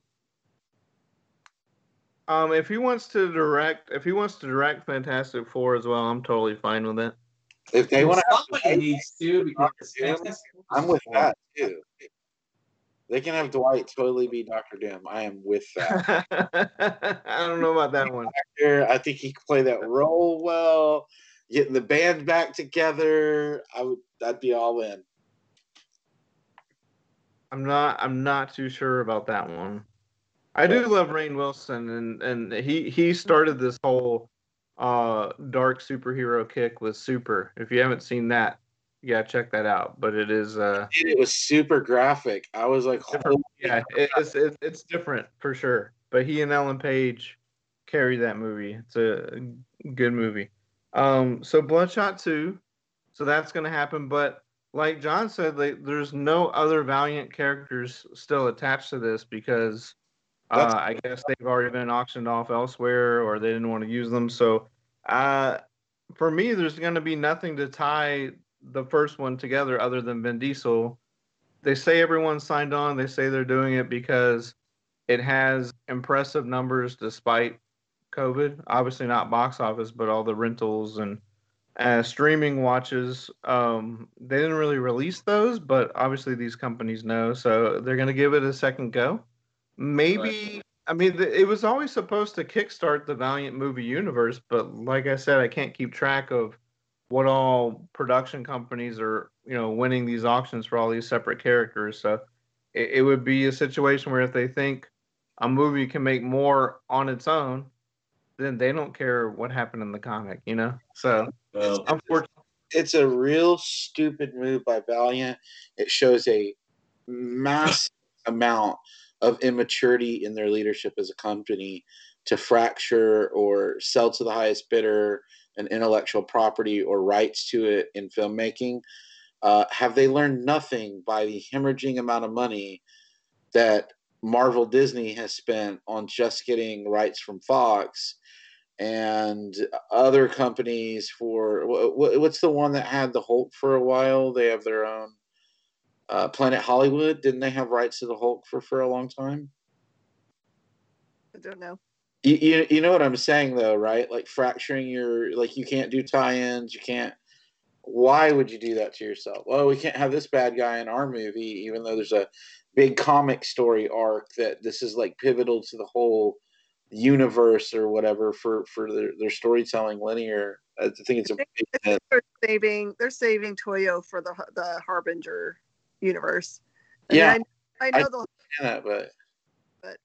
Um, if he wants to direct, if he wants to direct Fantastic Four as well, I'm totally fine with it. if they want to, Somebody needs to because Doom, I'm with that too. They can have Dwight totally be Doctor Doom. I am with that. I don't know about that one. Here, I think he could play that role well. Getting the band back together, I would. I'd be all in. I'm not. I'm not too sure about that one. I do love Rainn Wilson, and and he he started this whole uh dark superhero kick with Super. If you haven't seen that, yeah, check that out. But it is uh Dude, it was super graphic. I was like, holy Yeah, it, it's it, it's different for sure. But he and Ellen Page carry that movie. It's a good movie. Um, so Bloodshot two, so that's gonna happen. But like John said, there's no other Valiant characters still attached to this because uh, I guess they've already been auctioned off elsewhere or they didn't want to use them. So, uh, for me, there's going to be nothing to tie the first one together other than Vin Diesel. They say everyone signed on. They say they're doing it because it has impressive numbers despite COVID. Obviously, not box office, but all the rentals and uh, streaming watches. Um, they didn't really release those, but obviously these companies know, so they're going to give it a second go. Maybe. I mean, it was always supposed to kickstart the Valiant movie universe, but like I said, I can't keep track of what all production companies are, you know, winning these auctions for all these separate characters. So it, it would be a situation where if they think a movie can make more on its own, then they don't care what happened in the comic, you know. So Well, unfortunately, it's a real stupid move by Valiant. It shows a massive amount of immaturity in their leadership as a company to fracture or sell to the highest bidder an intellectual property or rights to it in filmmaking. Uh, have they learned nothing by the hemorrhaging amount of money that Marvel Disney has spent on just getting rights from Fox and other companies for wh- wh- what's the one that had the Hulk for a while? They have their own uh, Planet Hollywood. Didn't they have rights to the Hulk for for a long time? I don't know. You, you, you know what I'm saying though, right? Like fracturing your like you can't do tie-ins, you can't. Why would you do that to yourself? Well, we can't have this bad guy in our movie, even though there's a big comic story arc that this is like pivotal to the whole universe or whatever for for their, their storytelling linear. I think it's a big. They're saving. They're saving Toyo for the the Harbinger universe. I mean, Yeah, I, I know I- they'll Yeah, but But-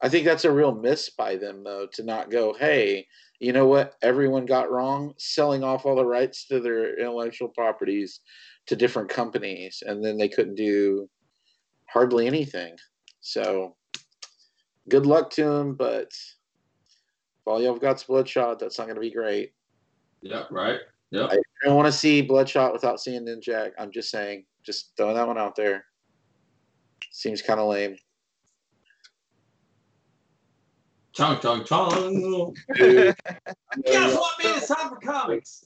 I think that's a real miss by them though to not go, hey, you know what everyone got wrong? Selling off all the rights to their intellectual properties to different companies, and then they couldn't do hardly anything. So good luck to him, but if all y'all have got's Bloodshot, that's not gonna be great. yeah, right. Yep. I don't want to see Bloodshot without seeing Ninjak. I'm just saying, just throwing that one out there. Seems kind of lame. Chong, chong, chong. Dude, Guess what, man? It's time for comics.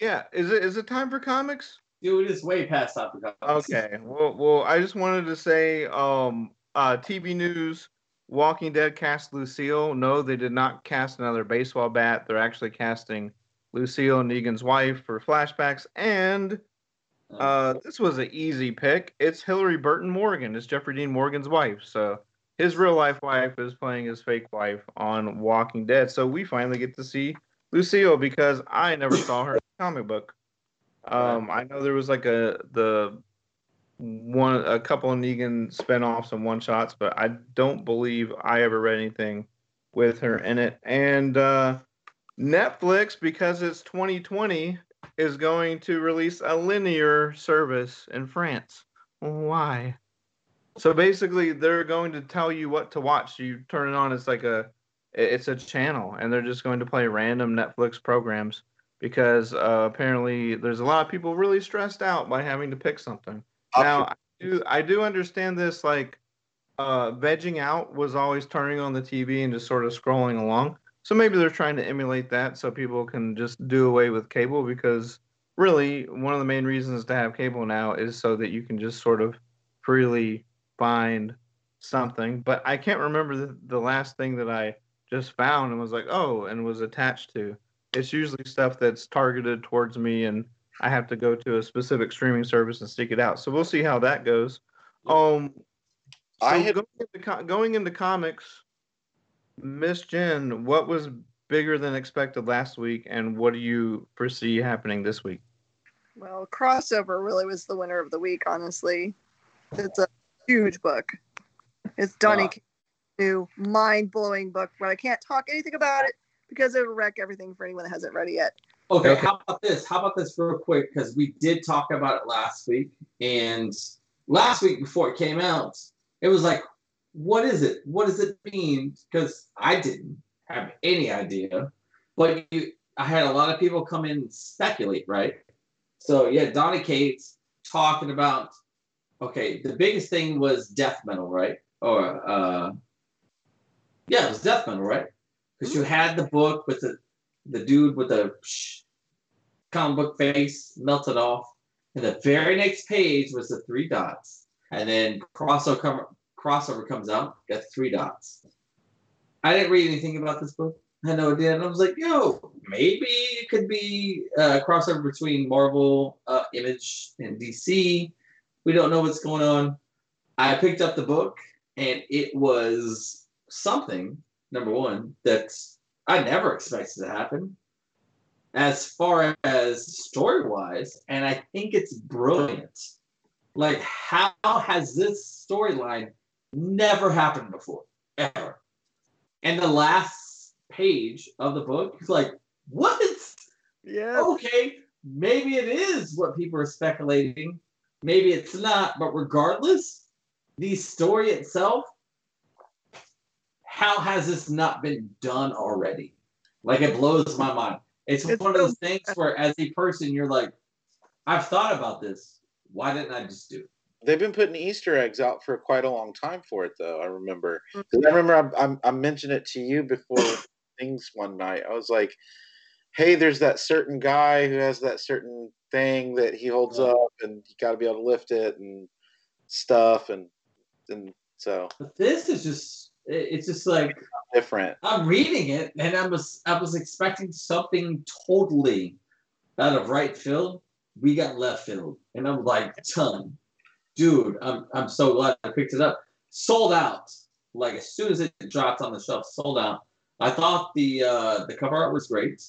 yeah, is it is it time for comics? Dude, it is way past time for comics. Okay. Well, well, I just wanted to say, um, uh, TV news: Walking Dead cast Lucille. No, they did not cast another baseball bat. They're actually casting Lucille, Negan's wife, for flashbacks. And uh, this was an easy pick. It's Hilarie Burton Morgan. It's Jeffrey Dean Morgan's wife. So his real life wife is playing his fake wife on Walking Dead. So we finally get to see Lucille because I never saw her in the comic book. Um, I know there was like a the one a couple of Negan spinoffs and one shots, but I don't believe I ever read anything with her in it. And uh, Netflix, because it's 2020, is going to release a linear service in France. Why? So basically, they're going to tell you what to watch. You turn it on. It's like a it's a channel, and they're just going to play random Netflix programs because uh, apparently there's a lot of people really stressed out by having to pick something. Now, I do I do understand this. Like, uh, vegging out was always turning on the TV and just sort of scrolling along. So maybe they're trying to emulate that so people can just do away with cable because really one of the main reasons to have cable now is so that you can just sort of freely find something. But I can't remember the, the last thing that I just found and was like, oh, and was attached to. It's usually stuff that's targeted towards me and I have to go to a specific streaming service and seek it out. So we'll see how that goes. Um, so I had- going, into, going into comics, Miss Jen, what was bigger than expected last week, and what do you foresee happening this week? Well, crossover really was the winner of the week. Honestly, it's a huge book. It's Donny Wow. New mind-blowing book, but I can't talk anything about it because it'll wreck everything for anyone that hasn't read it yet. Okay, Okay. how about this? How about this real quick? Because we did talk about it last week, and last week before it came out, it was like, what is it? What does it mean? Because I didn't have any idea, but you, I had a lot of people come in and speculate, right? So yeah, Donny Cates talking about okay, the biggest thing was death metal, right? Or uh yeah, it was death metal, right? Because you had the book with the the dude with the psh, comic book face melted off, and the very next page was the three dots, and then crossover crossover comes out, got three dots. I didn't read anything about this book. I had no idea, and I was like, "Yo, maybe it could be a crossover between Marvel, uh, Image, and DC." We don't know what's going on. I picked up the book, and it was something. Number one, that's I never expected to happen. As far as story wise, and I think it's brilliant. Like, how has this storyline never happened before, ever? And the last page of the book is like, what? Yeah. Okay, maybe it is what people are speculating. Maybe it's not, but regardless, the story itself, how has this not been done already? Like it blows my mind. It's, It's one of those things where, as a person, you're like, I've thought about this. Why didn't I just do it? They've been putting Easter eggs out for quite a long time for it, though. I remember. Mm. 'Cause I remember I, I, I mentioned it to you before things one night. I was like, "Hey, there's that certain guy who has that certain thing that he holds Yeah. up, and you got to be able to lift it and stuff." And and so But this is just, it- it's just like, different. I'm reading it and I was I was expecting something totally out of right field. We got left field. And I'm like, ton. Dude, I'm I'm so glad I picked it up. Sold out. Like as soon as it dropped on the shelf, sold out. I thought the uh the cover art was great.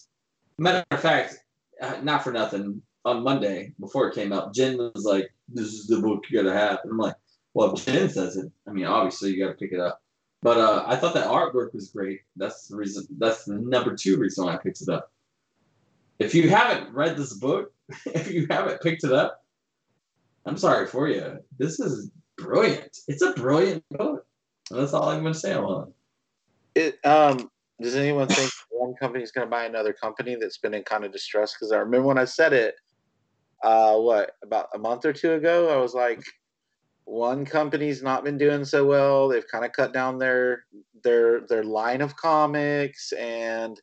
Matter of fact, uh, not for nothing, on Monday before it came out, Jen was like, This is the book you gotta have. And I'm like, Well, if Jen says it, I mean obviously you gotta pick it up. But uh, I thought that artwork was great. That's the reason. That's the number two reason why I picked it up. If you haven't read this book, if you haven't picked it up, I'm sorry for you. This is brilliant. It's a brilliant book. That's all I'm going to say on it. It um. Does anyone think one company is going to buy another company that's been in kind of distress? Because I remember when I said it, uh, what about a month or two ago? I was like, one company's not been doing so well. They've kind of cut down their their their line of comics, and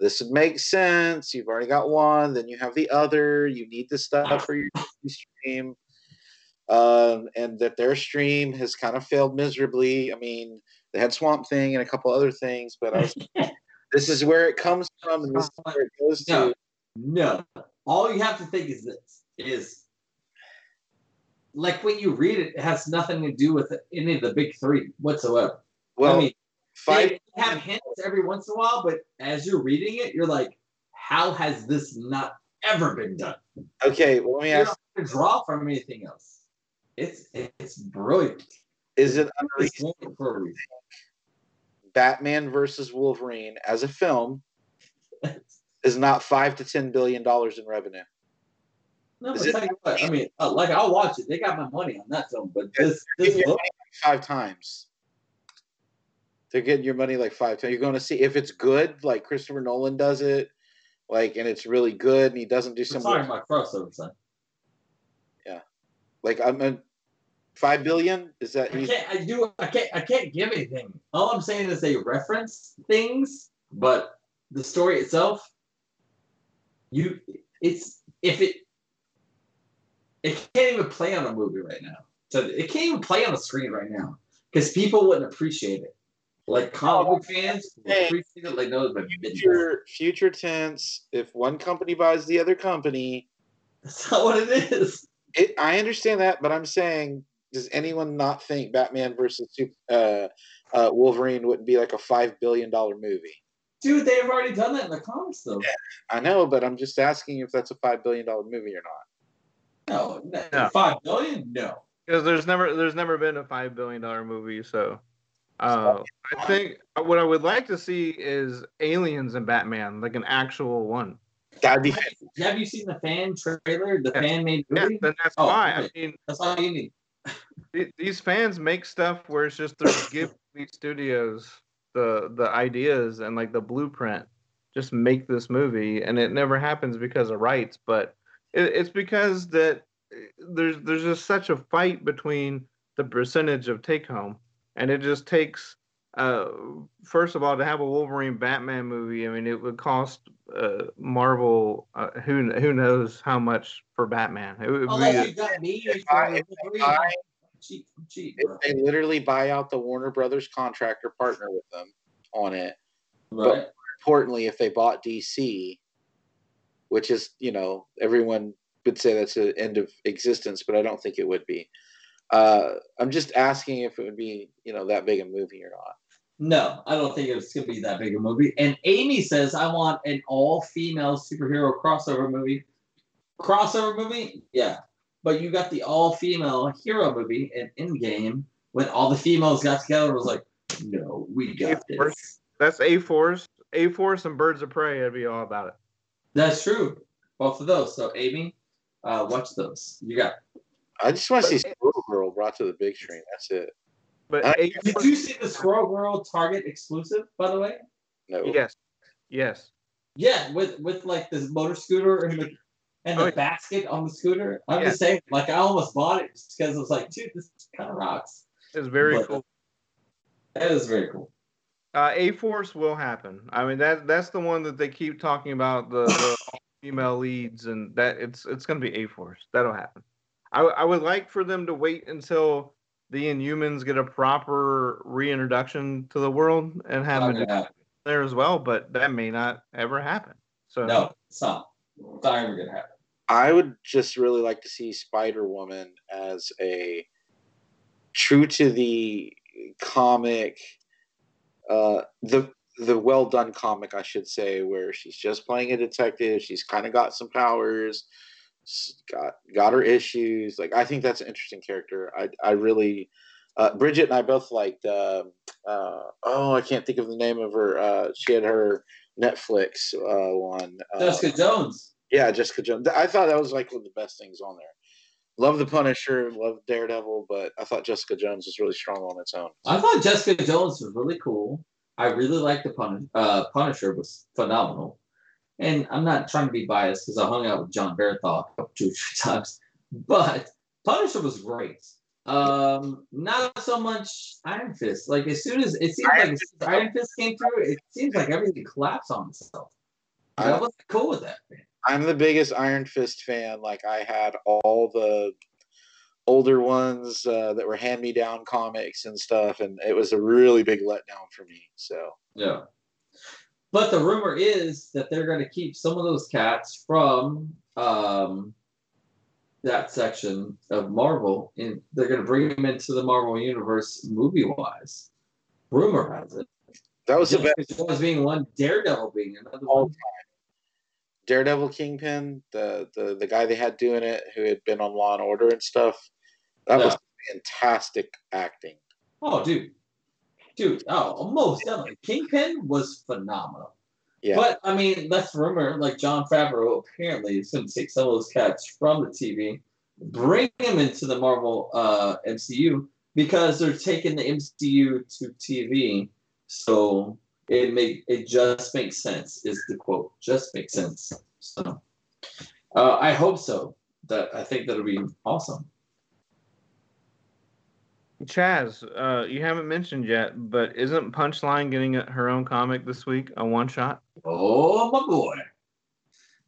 this would make sense. You've already got one, then you have the other. You need the stuff for your stream, um, and that their stream has kind of failed miserably. I mean, they had Swamp Thing and a couple other things, but I was, this is where it comes from, and this is where it goes to. No, no. All you have to think is this: is like when you read it, it has nothing to do with any of the big three whatsoever. Well, I mean, five. they have hints every once in a while, but as you're reading it, you're like, how has this not ever been done? Okay, well, let me You ask: don't draw from anything else. It's it's brilliant. Is it unreasonable for a reason. Batman versus Wolverine as a film is not five to ten billion dollars in revenue? No, but tell you what, I mean, uh, like I'll watch it. They got my money on that film, but this They're this getting your book, five times. They're getting your money like five times. You're going to see if it's good, like Christopher Nolan does it, like, and it's really good, and he doesn't do we're some talking about crossover, son. Yeah, like I'm a five billion. Is that I can't. I do. I can't. I can't give anything. All I'm saying is they reference things, but the story itself, you, it's if it, it can't even play on a movie right now. So it can't even play on a screen right now because people wouldn't appreciate it. Like comic book fans Hey. appreciate it like no business. future future tense? If one company buys the other company, That's not what it is. it, I understand that, but I'm saying, does anyone not think Batman versus uh, uh, Wolverine wouldn't be like a five billion dollar movie? Dude, they've already done that in the comics though. I know, but I'm just asking if that's a five billion dollar movie or not. No, no, No. five billion? No. because there's never there's never been a five billion dollar movie. So, uh, I think what I would like to see is aliens and Batman, like an actual one. That'd be Have you, seen the fan trailer? The Yeah. fan made Yeah, movie? then that's Oh, why. okay. I mean, That's all you need. these fans make stuff where it's just they're give these studios the the ideas and like the blueprint. Just make this movie, and it never happens because of rights. But It, it's because that uh, there's there's just such a fight between the percentage of take home, and it just takes. Uh, first of all, to have a Wolverine Batman movie, I mean, it would cost uh, Marvel uh, who who knows how much for Batman. It would be Unless you got me If I- if I- cheap, cheap, If they literally buy out the Warner Brothers contractor partner with them on it. Right? Importantly, if they bought DC, which is you know everyone would say that's the end of existence, but I don't think it would be. Uh, I'm just asking if it would be you know that big a movie or not. No, I don't think it's gonna be that big a movie. And Amy says I want an all-female superhero crossover movie. Crossover movie, yeah. But you got the all-female hero movie in Endgame when all the females got together and was like, no, we got this. that's A Force, A Force, and Birds of Prey. I'd be all about it. That's true. Both of those. So Amy, uh, watch those. You got. I just want to see But- Squirrel Girl brought to the big screen. That's it. But I- A Did you see the Squirrel Girl Target exclusive, by the way? No. yes, yes. Yeah, with with like this motor scooter and the and the Oh, basket on the scooter. I'm Yeah. just saying, like I almost bought it just because I was like, dude, this kind of rocks. It's very But- cool. That is very cool. Uh, A Force will happen. I mean that that's the one that they keep talking about the, the female leads, and that it's it's gonna be A Force. That'll happen. I w- I would like for them to wait until the Inhumans get a proper reintroduction to the world and have Not happen. there as well, but that may not ever happen. So No, it's not. It's not ever gonna happen. I would just really like to see Spider Woman as a true to the comic, uh, the the well done comic, I should say, where she's just playing a detective. She's kind of got some powers, got got her issues. Like I think that's an interesting character. I I really. Uh, Bridget and I both liked. Uh, uh, oh, I can't think of the name of her. Uh, she had her Netflix uh, one. Uh, Jessica Jones. yeah, Jessica Jones. I thought that was like one of the best things on there. Love the Punisher, love Daredevil, but I thought Jessica Jones was really strong on its own. I thought Jessica Jones was really cool. I really liked the Punish, uh, Punisher was phenomenal. And I'm not trying to be biased because I hung out with Jon Bernthal a couple two three times, but Punisher was great. Um, not so much Iron Fist. Like as soon as it seems like as Iron Fist came through, it seems like everything collapsed on itself. I I- wasn't cool with that. Man. I'm the biggest Iron Fist fan. Like I had all the older ones uh, that were hand me down comics and stuff, and it was a really big letdown for me. So Yeah. But the rumor is that they're going to keep some of those cats from um, that section of Marvel, and they're going to bring them into the Marvel universe movie wise. Rumor has it. that was the best. Being one, Daredevil being another All one. Daredevil Kingpin, the, the the guy they had doing it, who had been on Law and Order and stuff. That was fantastic acting. Oh, dude. Dude, oh, most definitely. Kingpin was phenomenal. Yeah. But I mean, that's rumor. Like Jon Favreau apparently is going to take some of those cats from the TV, bring them into the Marvel uh, MCU because they're taking the MCU to TV. So it make it just makes sense. Is the quote? Just makes sense. So uh, I hope so. That I think that'll be awesome. Chaz, uh, you haven't mentioned yet, but isn't Punchline getting her own comic this week? A one shot? Oh my boy.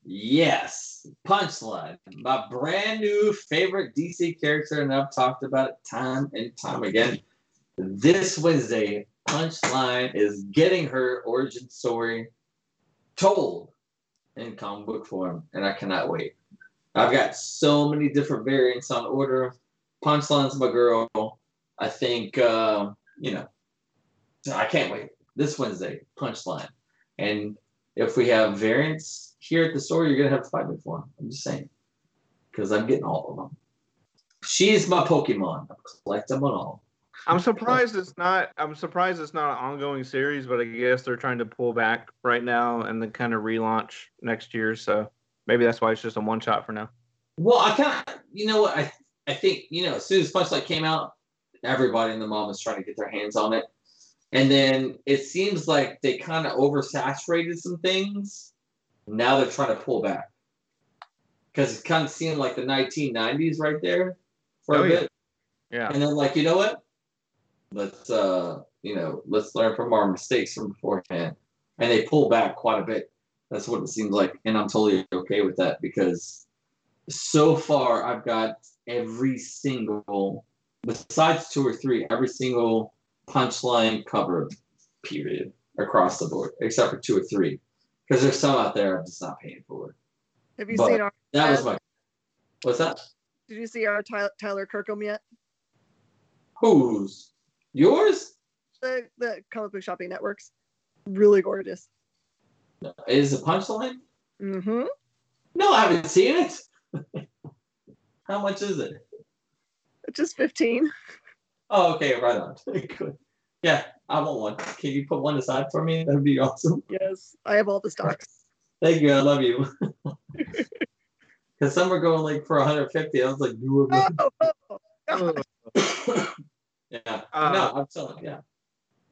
Yes. Punchline. My brand new favorite DC character, and I've talked about it time and time again. This Wednesday, Punchline is getting her origin story told in comic book form, and I cannot wait. I've got so many different variants on order. Punchline's my girl. I think, uh, you know, I can't wait. This Wednesday, Punchline. And if we have variants here at the store, you're gonna have to fight me for them. I'm just saying, because I'm getting all of them. She's my Pokemon. I'm collecting them all. I'm surprised it's not. I'm surprised it's not an ongoing series, but I guess they're trying to pull back right now and then kind of relaunch next year. So maybe that's why it's just a one shot for now. Well, I kind of, you know what? I I think you know, as soon as Punchline came out, everybody in the mom was trying to get their hands on it, and then it seems like they kind of oversaturated some things. Now they're trying to pull back. because it kind of seemed like the 1990s right there for Oh, a yeah. bit. Yeah. And then like, you know what? Let's uh, you know, let's learn from our mistakes from beforehand. And they pull back quite a bit. That's what it seems like, and I'm totally okay with that because so far I've got every single, besides two or three, every single punchline cover, period, across the board, except for two or three, because there's some out there I'm just not paying for. Have you But- seen our? That was my. What's that? Did you see our Tyler, Kirkham yet? Whose? Yours? The the comic book shopping networks, really gorgeous. Is a punchline? Mm-hmm. No, I haven't seen it. How much is it? Just fifteen. Oh, okay, right on. Good. Yeah, I want one. Can you put one aside for me? That'd be awesome. Yes, I have all the stocks. Thank you. I love you. Because some are going like for 150. I was like, you Oh, oh, oh. Yeah. Uh, no, I'm selling. Yeah.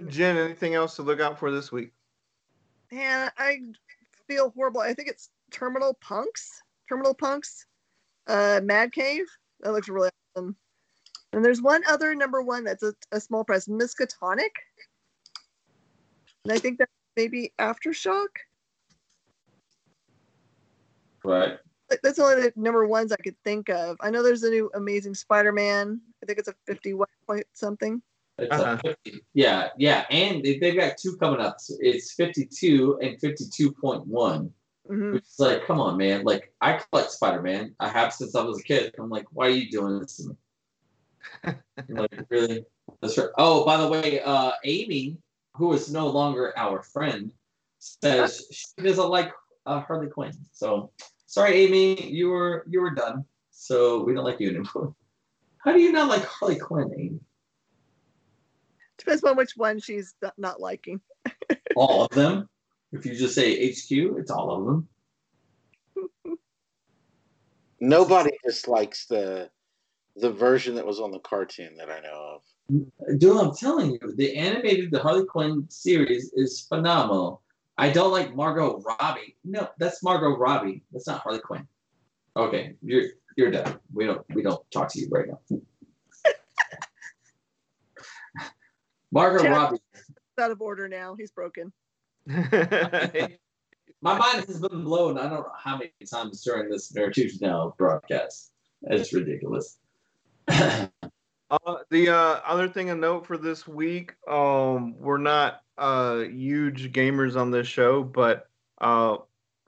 Jen, anything else to look out for this week? Yeah, I feel horrible. I think it's Terminal Punks. Terminal Punks. Uh, Mad Cave. That looks really awesome. And there's one other number one that's a, a small press, Miskatonic. And I think that's maybe Aftershock. Right. Like, That's the number ones I could think of. I know there's a new Amazing Spider-Man. I think it's a 51 point something. It's Uh-huh. a 50. Yeah, yeah, and they, they've got two coming up. So It's 52 and 52.1. hmm Which is like, come on, man. Like, I collect Spider Man. I have since I was a kid. I'm like, why are you doing this to me? Like, really? That's right. Oh, by the way, uh, Amy, who is no longer our friend, says she doesn't like uh, Harley Quinn. So, sorry, Amy, you were you were done. So we don't like you anymore. How do you not like Harley Quinn, Amy? Depends on which one she's not- not liking. All of them. If you just say HQ, it's all of them. Nobody dislikes the the version that was on the cartoon that I know of. Dude, I'm telling you, the animated the Harley Quinn series is phenomenal. I don't like Margot Robbie. No, that's Margot Robbie. That's not Harley Quinn. Okay, you're you're done. We don't we don't talk to you right now. Margot Jack- Robbie. It's out of order now. He's broken. My mind has been blown. I don't know how many times during this Tuesday Now broadcast. It's ridiculous. Uh, the uh, other thing to note for this week, um, we're not uh, huge gamers on this show, but uh,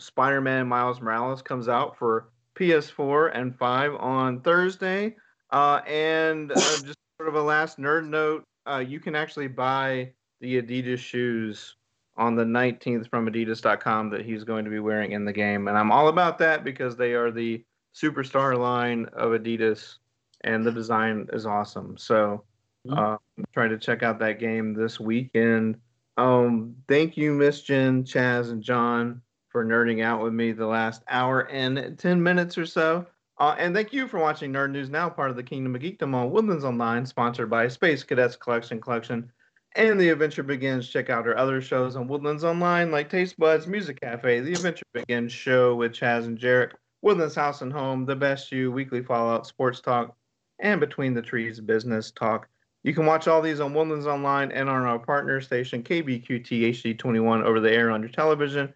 Spider-Man Miles Morales comes out for PS4 and 5 on Thursday. Uh, and just sort of a last nerd note, you can actually buy the Adidas shoes on the 19th from adidas.com that he's going to be wearing in the game. And I'm all about that because they are the superstar line of Adidas and the design is awesome. So uh, I'm trying to check out that game this weekend. Um, thank you, Miss Jen, Chaz, and John for nerding out with me the last hour and 10 minutes or so. Uh, and thank you for watching Nerd News Now, part of the Kingdom of Geekdom on Woodlands Online, sponsored by Space Cadets Collection Collection. And The Adventure Begins. Check out our other shows on Woodlands Online, like Taste Buds, Music Cafe, The Adventure Begins show with Chaz and Jarek, Woodlands House and Home, The Best You, Weekly Fallout, Sports Talk, and Between the Trees Business Talk. You can watch all these on Woodlands Online and on our partner station, KBQT HD21, over the air on your television.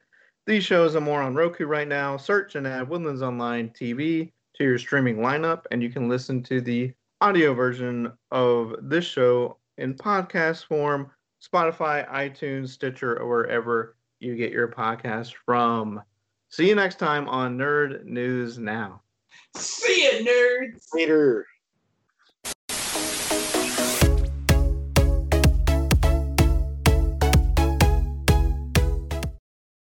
These shows are more on Roku right now. Search and add Woodlands Online TV to your streaming lineup, and you can listen to the audio version of this show in podcast form, Spotify, iTunes, Stitcher, or wherever you get your podcast from. See you next time on Nerd News Now. See you, nerds. Later.